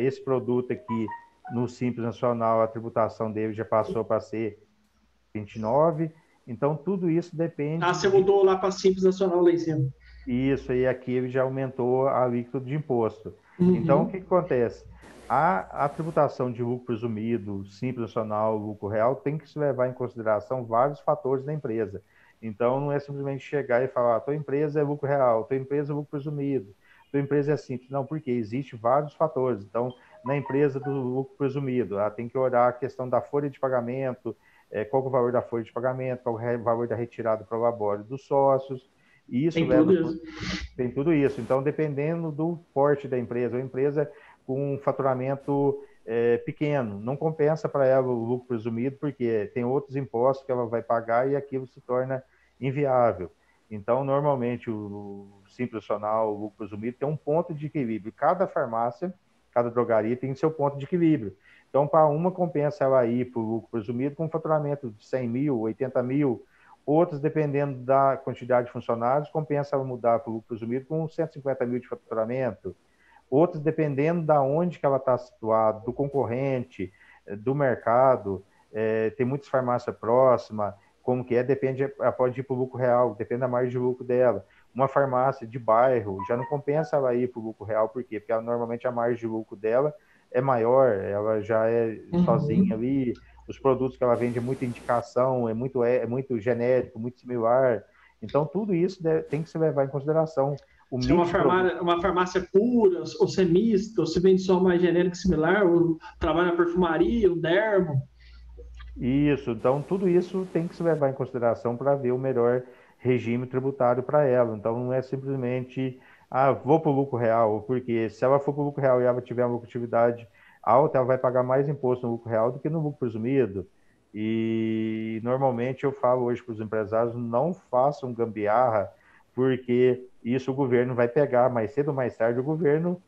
B: esse produto aqui no Simples Nacional a tributação dele já passou para ser 29. Então, tudo isso depende.
A: Ah, você mudou lá para Simples Nacional lá em cima.
B: Isso, e aqui ele já aumentou a alíquota de imposto. Uhum. Então, o que, que acontece? A, a tributação de lucro presumido, simples nacional, lucro real, tem que se levar em consideração vários fatores da empresa. Então, não é simplesmente chegar e falar, tua empresa é lucro real, tua empresa é lucro presumido, tua empresa é simples. Não, porque existe vários fatores. Então, na empresa do lucro presumido, ela tem que olhar a questão da folha de pagamento, é, qual é o valor da folha de pagamento, qual é o valor da retirada para o labore dos sócios. E isso
A: tem
B: leva
A: tudo isso.
B: tem tudo isso. Então, dependendo do porte da empresa, uma empresa com um faturamento é, pequeno, não compensa para ela o lucro presumido, porque tem outros impostos que ela vai pagar e aquilo se torna inviável. Então, normalmente, o simples nacional, o lucro presumido, tem um ponto de equilíbrio. Cada farmácia, cada drogaria tem seu ponto de equilíbrio. Então, para uma, compensa ela ir para o lucro presumido com um faturamento de 100 mil, 80 mil. Outras, dependendo da quantidade de funcionários, compensa mudar para o lucro presumido com 150 mil de faturamento. Outras, dependendo da onde que ela está situada, do concorrente, do mercado, é, tem muitas farmácias próximas, como que é, depende, ela pode ir para o lucro real, depende da margem de lucro dela. Uma farmácia de bairro já não compensa ela ir para o lucro real, por quê? Porque ela, normalmente a margem de lucro dela é maior, ela já é uhum. sozinha ali, os produtos que ela vende é muita indicação, é muito, é, é muito genérico, muito similar. Então, tudo isso tem que se levar em consideração.
A: O se é uma farmácia, uma farmácia pura, ou se é mista, ou se vende só mais genérico similar, ou trabalha na perfumaria, o dermo.
B: Isso, então tudo isso tem que se levar em consideração para ver o melhor regime tributário para ela. Então não é simplesmente ah, vou para o lucro real, porque se ela for para o lucro real e ela tiver uma lucratividade alta, ela vai pagar mais imposto no lucro real do que no lucro presumido. E normalmente eu falo hoje para os empresários, não façam gambiarra, porque isso o governo vai pegar, mais cedo ou mais tarde o governo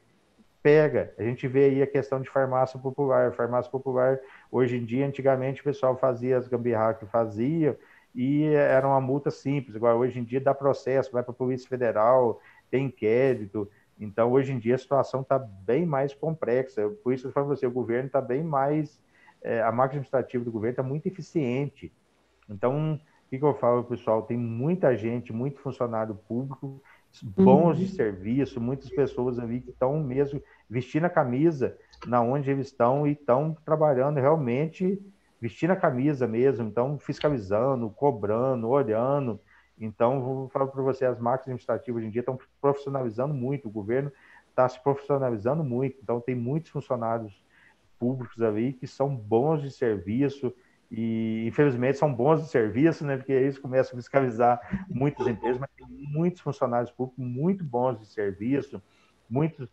B: pega. A gente vê aí a questão de farmácia popular. Farmácia popular, hoje em dia, antigamente o pessoal fazia as gambiarras que fazia e era uma multa simples. Agora, hoje em dia, dá processo, vai para a Polícia Federal, tem inquérito. Então, hoje em dia, a situação está bem mais complexa. Por isso, eu falo para você, o governo está bem mais. É, a máquina administrativa do governo está muito eficiente. Então, o que, que eu falo, pessoal? Tem muita gente, muito funcionário público, bons uhum. de serviço, muitas pessoas ali que estão mesmo vestindo a camisa na onde eles estão e estão trabalhando realmente vestindo a camisa mesmo, então fiscalizando, cobrando, olhando. Então, vou falar para você, as máquinas administrativas hoje em dia estão profissionalizando muito, o governo está se profissionalizando muito, então tem muitos funcionários públicos ali que são bons de serviço e, infelizmente, são bons de serviço, né, porque eles começam a fiscalizar muitas empresas, mas tem muitos funcionários públicos muito bons de serviço, muito,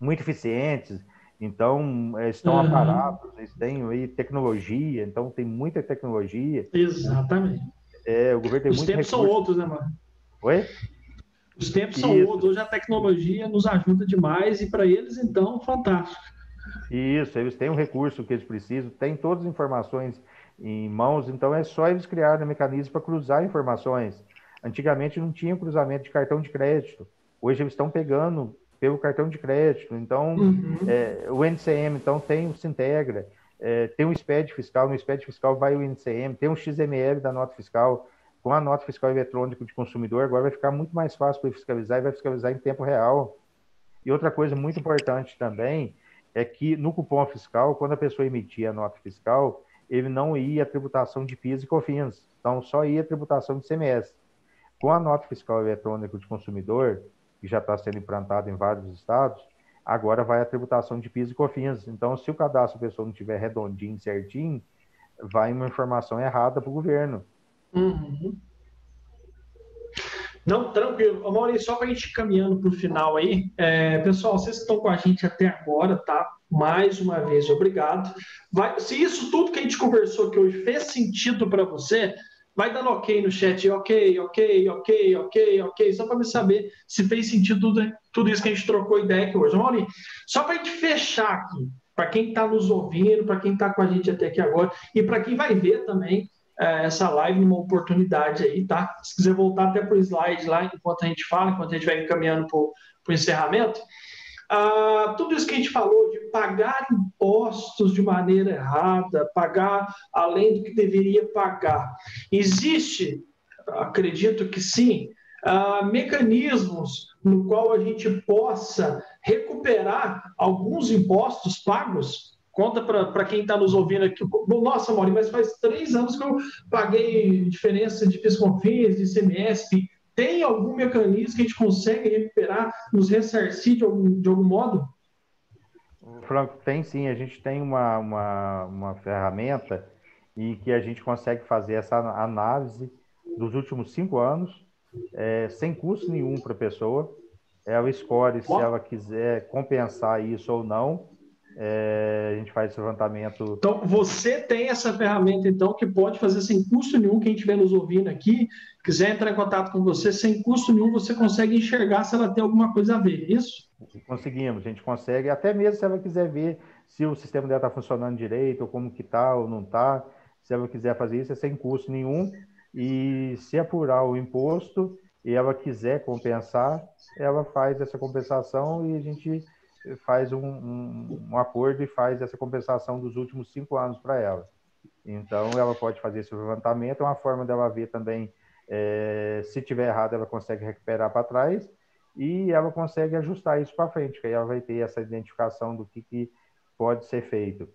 B: muito eficientes, então, estão uhum. aparados, eles têm aí tecnologia, então tem muita tecnologia.
A: Exatamente.
B: É, o governo tem
A: Os tempos são outros, né, mano?
B: Oi?
A: Os tempos Isso. são outros. Hoje a tecnologia nos ajuda demais e para eles, então, fantástico.
B: Isso, eles têm o um recurso que eles precisam, têm todas as informações em mãos, então é só eles criarem um mecanismo para cruzar informações. Antigamente não tinha cruzamento de cartão de crédito. Hoje eles estão pegando pelo cartão de crédito. Então, uhum. é, o NCM então tem o Sintegra, é, tem um SPED fiscal, no SPED fiscal vai o INCM, tem um XML da nota fiscal, com a nota fiscal eletrônica de consumidor, agora vai ficar muito mais fácil para fiscalizar e vai fiscalizar em tempo real. E outra coisa muito importante também é que no cupom fiscal, quando a pessoa emitia a nota fiscal, ele não ia tributação de PIS e COFINS, então só ia tributação de CMS. Com a nota fiscal eletrônica de consumidor, que já está sendo implantada em vários estados, agora vai a tributação de PIS e COFINS. Então, se o cadastro da pessoa não estiver redondinho, certinho, vai uma informação errada para o governo.
A: Uhum. Não, tranquilo. Maurício, só para a gente ir caminhando para o final aí. É, pessoal, vocês que estão com a gente até agora, tá? Mais uma vez, obrigado. Vai, se isso tudo que a gente conversou aqui hoje fez sentido para você, vai dando ok no chat, ok, ok, ok, ok, ok, só para me saber se fez sentido tudo, tudo isso que a gente trocou ideia aqui hoje. Mauri, só para a gente fechar aqui, para quem está nos ouvindo, para quem está com a gente até aqui agora, e para quem vai ver também é, essa live numa oportunidade aí, tá? Se quiser voltar até para o slide lá, enquanto a gente fala, enquanto a gente vai encaminhando para o encerramento, ah, tudo isso que a gente falou de pagar impostos de maneira errada, pagar além do que deveria pagar. Existe, acredito que sim, ah, mecanismos no qual a gente possa recuperar alguns impostos pagos Conta para quem está nos ouvindo aqui. Nossa, Mauri, mas faz três anos que eu paguei diferença de PIS/COFINS, de CMS, tem algum mecanismo que a gente consegue recuperar, nos ressarcir de algum, de algum modo?
B: Franco, tem sim. A gente tem uma, uma, uma ferramenta e que a gente consegue fazer essa análise dos últimos cinco anos, é, sem custo nenhum para a pessoa. Ela escolhe se ela quiser compensar isso ou não. É, a gente faz esse levantamento.
A: Então, você tem essa ferramenta, então, que pode fazer sem custo nenhum. Quem estiver nos ouvindo aqui, quiser entrar em contato com você, sem custo nenhum, você consegue enxergar se ela tem alguma coisa a ver, isso?
B: Conseguimos, a gente consegue, até mesmo se ela quiser ver se o sistema dela está funcionando direito, ou como que está, ou não está. Se ela quiser fazer isso, é sem custo nenhum. E se apurar o imposto e ela quiser compensar, ela faz essa compensação e a gente faz um, um, um acordo e faz essa compensação dos últimos cinco anos para ela. Então, ela pode fazer esse levantamento, é uma forma dela ver também, é, se tiver errado, ela consegue recuperar para trás e ela consegue ajustar isso para frente, que aí ela vai ter essa identificação do que, que pode ser feito.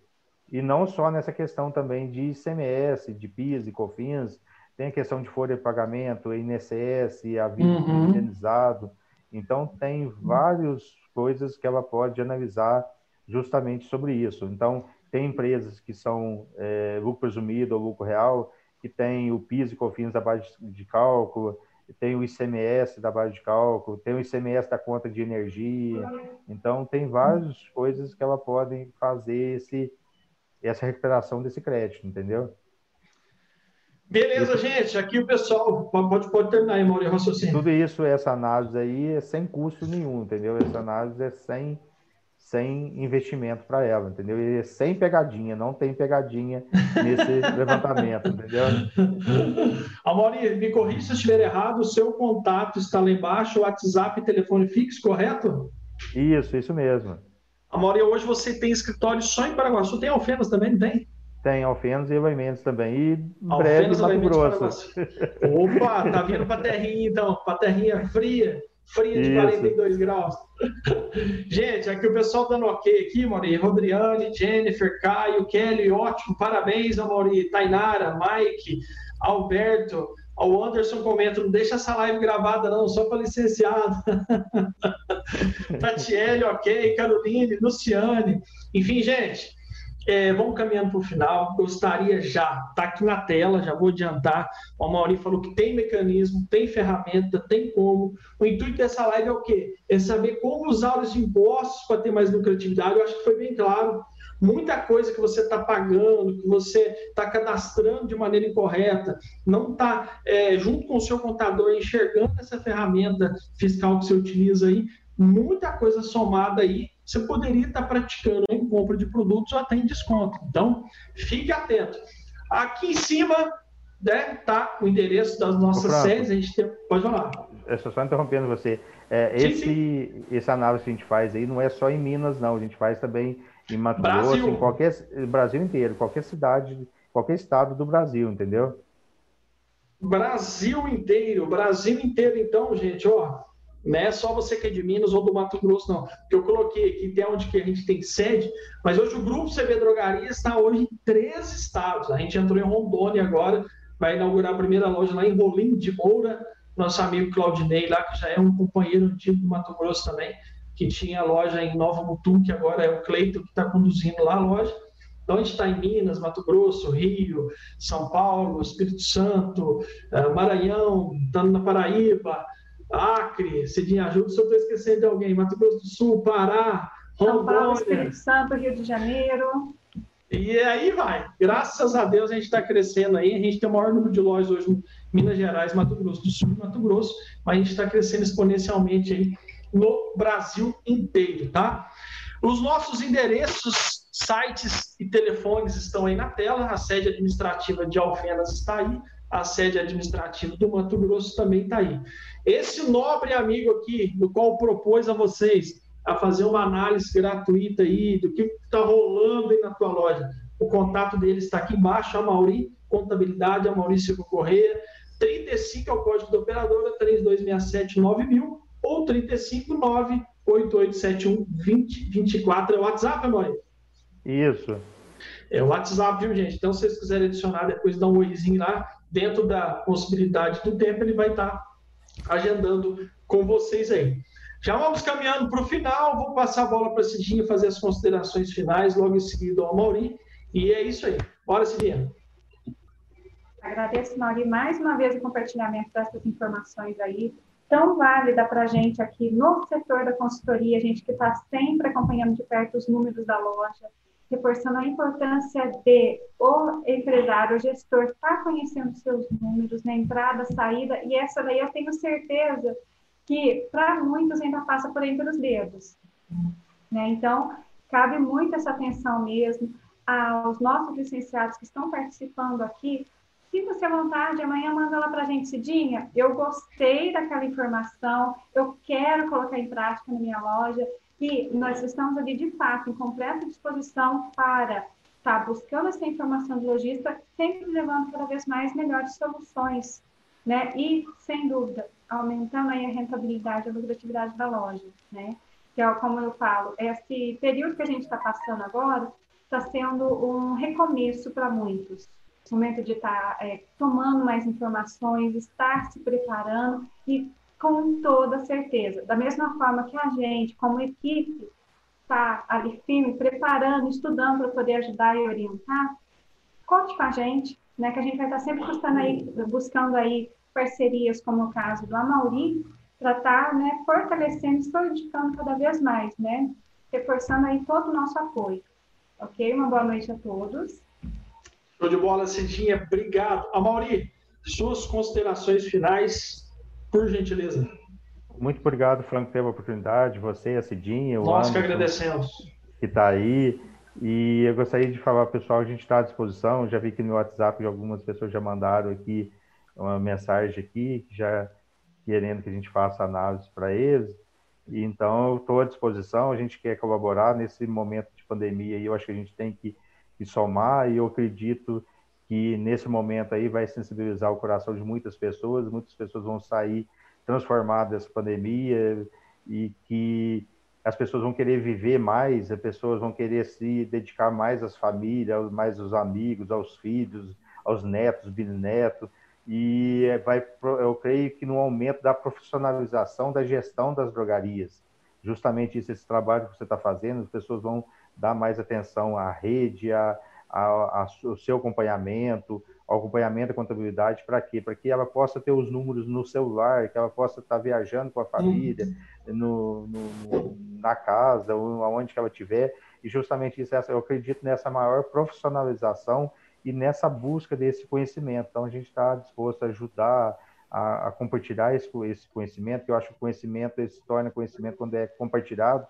B: E não só nessa questão também de ICMS, de PIS e COFINS, tem a questão de folha de pagamento, INSS, a vida uhum. indenizado. Então, tem várias coisas que ela pode analisar justamente sobre isso. Então, tem empresas que são é, lucro presumido ou lucro real, que tem o PIS e COFINS da base de cálculo, tem o ICMS da base de cálculo, tem o ICMS da conta de energia. Então, tem várias coisas que ela pode fazer esse, essa recuperação desse crédito, entendeu?
A: Beleza, gente. Aqui o pessoal pode, pode terminar aí, Maurício, raciocínio.
B: Tudo isso, essa análise aí é sem custo nenhum, entendeu? Essa análise é sem, sem investimento para ela, entendeu? E é sem pegadinha, não tem pegadinha nesse levantamento, entendeu?
A: Amaury, me corrija se eu estiver errado, o seu contato está lá embaixo, WhatsApp e telefone fixo, correto?
B: Isso, isso mesmo.
A: Amaury, hoje você tem escritório só em Paraguaçu, tem Alfenas também, não tem?
B: Tem Alfenas e Eloy também. E breve Mato Grosso.
A: Opa, tá vindo para terrinha então, para terrinha fria, fria de Isso. 42 graus. Gente, aqui o pessoal dando ok aqui, Mauri. Rodriane, Jennifer, Caio, Kelly, ótimo, parabéns, Mauri. Tainara, Mike, Alberto, ao Anderson comenta, não deixa essa live gravada não, só para licenciado. Tatiele, ok, Caroline, Luciane. Enfim, gente, é, vamos caminhando para o final. Gostaria já, está aqui na tela, já vou adiantar. O Mauri falou que tem mecanismo, tem ferramenta, tem como. O intuito dessa live é o quê? É saber como usar os impostos para ter mais lucratividade. Eu acho que foi bem claro. Muita coisa que você está pagando, que você está cadastrando de maneira incorreta, não está, é, junto com o seu contador, enxergando essa ferramenta fiscal que você utiliza aí, muita coisa somada aí você poderia estar praticando em compra de produtos ou até em desconto. Então, fique atento. Aqui em cima né, tá o endereço das nossas Franco, sedes. A gente tem... Pode falar.
B: É só interrompendo você. É, sim, esse, sim. esse análise que a gente faz aí não é só em Minas, não. A gente faz também em Mato Brasil. Grosso, em qualquer Brasil inteiro, qualquer cidade, qualquer estado do Brasil, entendeu?
A: Brasil inteiro, Brasil inteiro, então, gente, ó. Não é só você que é de Minas ou do Mato Grosso, não. Porque eu coloquei aqui até onde que a gente tem sede, mas hoje o Grupo CB Drogaria está hoje em três estados. A gente entrou em Rondônia agora, vai inaugurar a primeira loja lá em Rolim de Moura, nosso amigo Claudinei lá, que já é um companheiro antigo do Mato Grosso também, que tinha loja em Nova Mutum, que agora é o Cleito que está conduzindo lá a loja. Então, a gente está em Minas, Mato Grosso, Rio, São Paulo, Espírito Santo, eh, Maranhão, estando na Paraíba, Acre, Cidinha ajuda se eu estou esquecendo de alguém, Mato Grosso do Sul, Pará,
C: São Paulo, Espírito Santo, Rio de Janeiro.
A: E aí vai. Graças a Deus a gente está crescendo aí. A gente tem o maior número de lojas hoje em Minas Gerais, Mato Grosso do Sul e Mato Grosso, mas a gente está crescendo exponencialmente aí no Brasil inteiro, tá? Os nossos endereços, sites e telefones estão aí na tela. A sede administrativa de Alfenas está aí a sede administrativa do Mato Grosso também está aí. Esse nobre amigo aqui, do qual propôs a vocês a fazer uma análise gratuita aí do que está rolando aí na tua loja, o contato dele está aqui embaixo, a Mauri Contabilidade, a Maurício Correia, 35 é o código da operadora, 3267 9000 ou 359 8871 2024 é o WhatsApp, Maurício?
B: Isso.
A: É o WhatsApp, viu, gente? Então, se vocês quiserem adicionar, depois dá um oizinho lá, dentro da possibilidade do tempo, ele vai estar agendando com vocês aí. Já vamos caminhando para o final, vou passar a bola para a Cidinha fazer as considerações finais, logo em seguida ao Mauri, e é isso aí. Bora, Cidinha.
C: Agradeço, Mauri, mais uma vez o compartilhamento dessas informações aí, tão válida para a gente aqui no setor da consultoria, a gente que está sempre acompanhando de perto os números da loja, reforçando a importância de o empresário, o gestor, estar tá conhecendo seus números na entrada, saída, e essa daí eu tenho certeza que para muitos ainda passa por entre os dedos. Né? Então, cabe muito essa atenção mesmo aos nossos licenciados que estão participando aqui. Sinta-se à vontade, amanhã manda lá para a gente, Cidinha. Eu gostei daquela informação, eu quero colocar em prática na minha loja, e nós estamos ali, de fato, em completa disposição para estar tá buscando essa informação de lojista, sempre levando cada vez mais melhores soluções, né? E, sem dúvida, aumentando aí a rentabilidade, a lucratividade da loja, né? Que é como eu falo, esse período que a gente está passando agora está sendo um recomeço para muitos. Momento de estar tá, é, tomando mais informações, estar se preparando e com toda certeza. Da mesma forma que a gente, como equipe, está ali firme, preparando, estudando para poder ajudar e orientar, conte com a gente, né, que a gente vai estar sempre buscando aí, buscando aí parcerias, como o caso do Amauri, para estar tá, né, fortalecendo, solidificando cada vez mais, né, reforçando aí todo o nosso apoio. Ok? Uma boa noite a todos.
A: Show de bola, Cidinha. Obrigado. Amauri, suas considerações finais, por gentileza.
B: Muito obrigado, Franco, pela oportunidade. Você, a Cidinha, o
A: Nós Anderson, que agradecemos.
B: Que está aí. E eu gostaria de falar, pessoal, a gente está à disposição. Já vi que no WhatsApp algumas pessoas já mandaram aqui uma mensagem aqui, já querendo que a gente faça análise para eles. E, então, eu estou à disposição, a gente quer colaborar nesse momento de pandemia e eu acho que a gente tem que, que somar e eu acredito que nesse momento aí vai sensibilizar o coração de muitas pessoas, muitas pessoas vão sair transformadas dessa pandemia e que as pessoas vão querer viver mais, as pessoas vão querer se dedicar mais às famílias, mais aos amigos, aos filhos, aos netos, bisnetos, e vai, eu creio que no aumento da profissionalização da gestão das drogarias. Justamente isso, esse trabalho que você está fazendo, as pessoas vão dar mais atenção à rede, a, ao seu acompanhamento, ao acompanhamento da contabilidade, para quê? Para que ela possa ter os números no celular, que ela possa estar tá viajando com a família, no, no, na casa, ou aonde que ela estiver, e justamente isso, eu acredito nessa maior profissionalização e nessa busca desse conhecimento. Então, a gente está disposto a ajudar a, a, compartilhar esse, esse conhecimento, que eu acho que o conhecimento ele se torna conhecimento quando é compartilhado,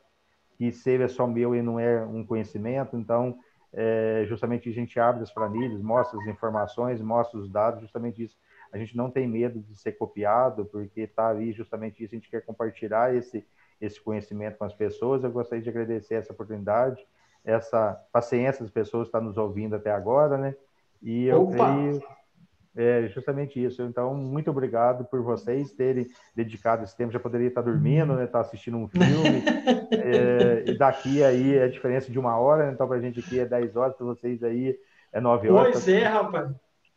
B: que seja só meu e não é um conhecimento. Então, é, justamente a gente abre as planilhas, mostra as informações, mostra os dados, justamente isso. A gente não tem medo de ser copiado, porque está ali justamente isso, a gente quer compartilhar esse, esse conhecimento com as pessoas. Eu gostaria de agradecer essa oportunidade essa paciência das pessoas estar nos ouvindo até agora, né? E eu Opa. creio é justamente isso. Então, muito obrigado por vocês terem dedicado esse tempo. Já poderia estar dormindo, né? Estar assistindo um filme. é, e daqui aí é a diferença de uma hora, né? então para a gente aqui é 10 horas, para vocês aí é 9 horas.
A: Pois é, rapaz.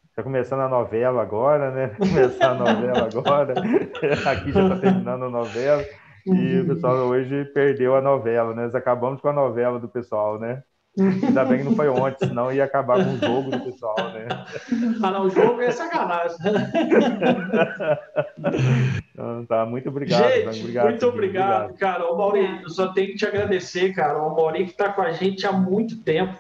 B: Está começando a novela agora, né? Começar a novela agora. aqui já está terminando a novela. E o pessoal hoje perdeu a novela, né? Nós acabamos com a novela do pessoal, né? Ainda bem que não foi ontem, senão ia acabar com o jogo do pessoal, né?
A: Ah, não, o jogo é sacanagem.
B: Então, tá, muito obrigado.
A: Gente, obrigado, muito obrigado, obrigado, cara. O Maurício, eu só tenho que te agradecer, cara. O Maurício que está com a gente há muito tempo.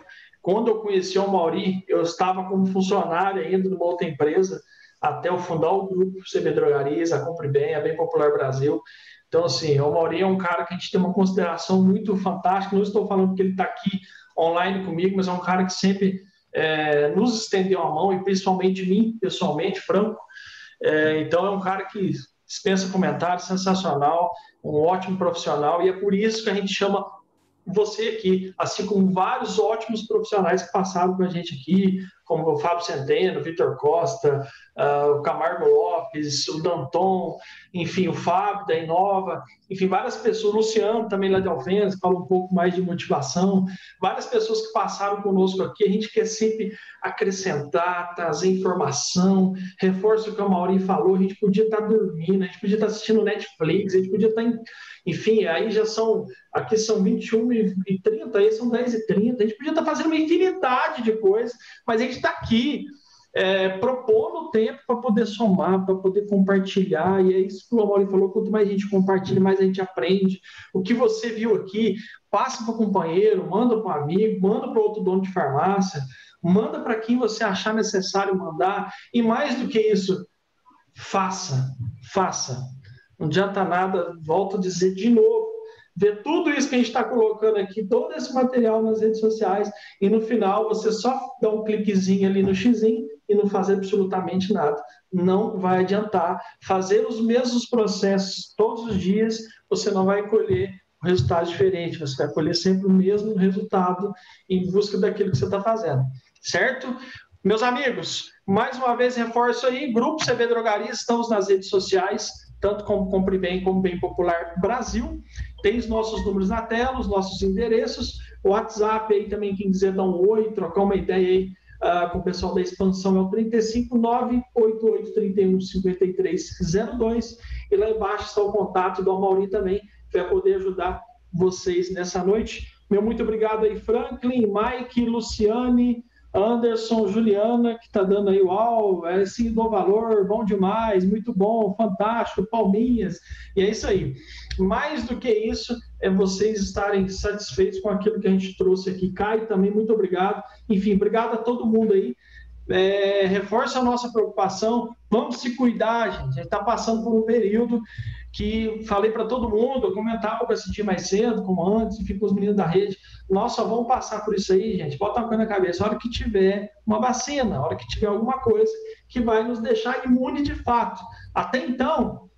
A: Quando eu conheci o Mauri, eu estava como funcionário ainda numa outra empresa, até eu fundar o grupo CB Drogarias, a Compre Bem, a Bem Popular Brasil. Então, assim, o Mauri é um cara que a gente tem uma consideração muito fantástica. Não estou falando que ele está aqui online comigo, mas é um cara que sempre é, nos estendeu a mão, e principalmente mim, pessoalmente, Franco. É, então, é um cara que dispensa comentários, sensacional, um ótimo profissional, e é por isso que a gente chama você aqui, assim como vários ótimos profissionais que passaram com a gente aqui, como o Fábio Centeno, o Vitor Costa, uh, o Camargo Lopes, o Danton, enfim, o Fábio da Inova, enfim, várias pessoas, o Luciano também lá de Alfenas, fala um pouco mais de motivação, várias pessoas que passaram conosco aqui, a gente quer sempre acrescentar, trazer informação, reforço o que a Mauri falou, a gente podia estar dormindo, a gente podia estar assistindo Netflix, a gente podia estar, em, enfim, aí já são, aqui são 21 e 30, aí são 10 e 30, a gente podia estar fazendo uma infinidade de coisas, mas a gente está aqui é, propondo tempo para poder somar, para poder compartilhar. E é isso que o Amaury falou: quanto mais a gente compartilha, mais a gente aprende. O que você viu aqui, passa para o companheiro, manda para um amigo, manda para outro dono de farmácia, manda para quem você achar necessário mandar. E mais do que isso, faça, faça. Não adianta nada, volto a dizer de novo ver tudo isso que a gente está colocando aqui, todo esse material nas redes sociais, e no final você só dá um cliquezinho ali no xizinho e não fazer absolutamente nada. Não vai adiantar. Fazer os mesmos processos todos os dias, você não vai colher um resultado diferente, você vai colher sempre o mesmo resultado em busca daquilo que você está fazendo. Certo? Meus amigos, mais uma vez reforço aí, Grupo CB Drogarias, estamos nas redes sociais, tanto como Compre Bem como Bem Popular Brasil. Tem os nossos números na tela, os nossos endereços, o WhatsApp aí também, quem quiser dar um oi, trocar uma ideia aí uh, com o pessoal da expansão é o 35988315302 e lá embaixo está o contato do Amauri também, que vai poder ajudar vocês nessa noite. Meu muito obrigado aí, Franklin, Mike, Luciane, Anderson, Juliana, que está dando aí, uau, é sim, do valor, bom demais, muito bom, fantástico, palminhas, e é isso aí. Mais do que isso, é vocês estarem satisfeitos com aquilo que a gente trouxe aqui. Caio, também, muito obrigado. Enfim, obrigado a todo mundo aí. É, reforça a nossa preocupação, vamos se cuidar, gente. A gente está passando por um período que falei para todo mundo, eu comentava com esse dia mais cedo, como antes, enfim, com os meninos da rede, nós só vamos passar por isso aí, gente, bota uma coisa na cabeça, a hora que tiver uma vacina, a hora que tiver alguma coisa que vai nos deixar imune de fato. Até então,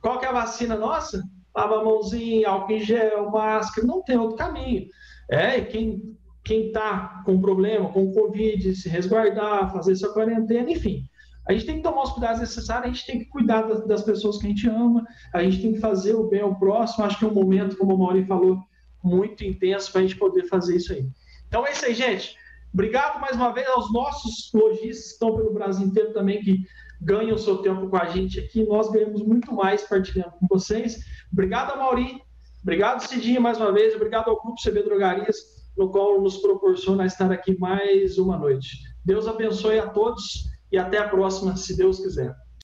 A: qual que é a vacina nossa? Lava a mãozinha, álcool em gel, máscara, não tem outro caminho. É, quem quem está com problema, com Covid, se resguardar, fazer sua quarentena, enfim. A gente tem que tomar os cuidados necessários, a gente tem que cuidar das, pessoas que a gente ama, a gente tem que fazer o bem ao próximo. Acho que é um momento, como o Mauri falou, muito intenso para a gente poder fazer isso aí. Então é isso aí, gente. Obrigado mais uma vez aos nossos lojistas que estão pelo Brasil inteiro também, que ganham o seu tempo com a gente aqui. Nós ganhamos muito mais partilhando com vocês. Obrigado, Mauri. Obrigado, Cidinha, mais uma vez. Obrigado ao Grupo CB Drogarias, no qual nos proporciona estar aqui mais uma noite. Deus abençoe a todos e até a próxima, se Deus quiser.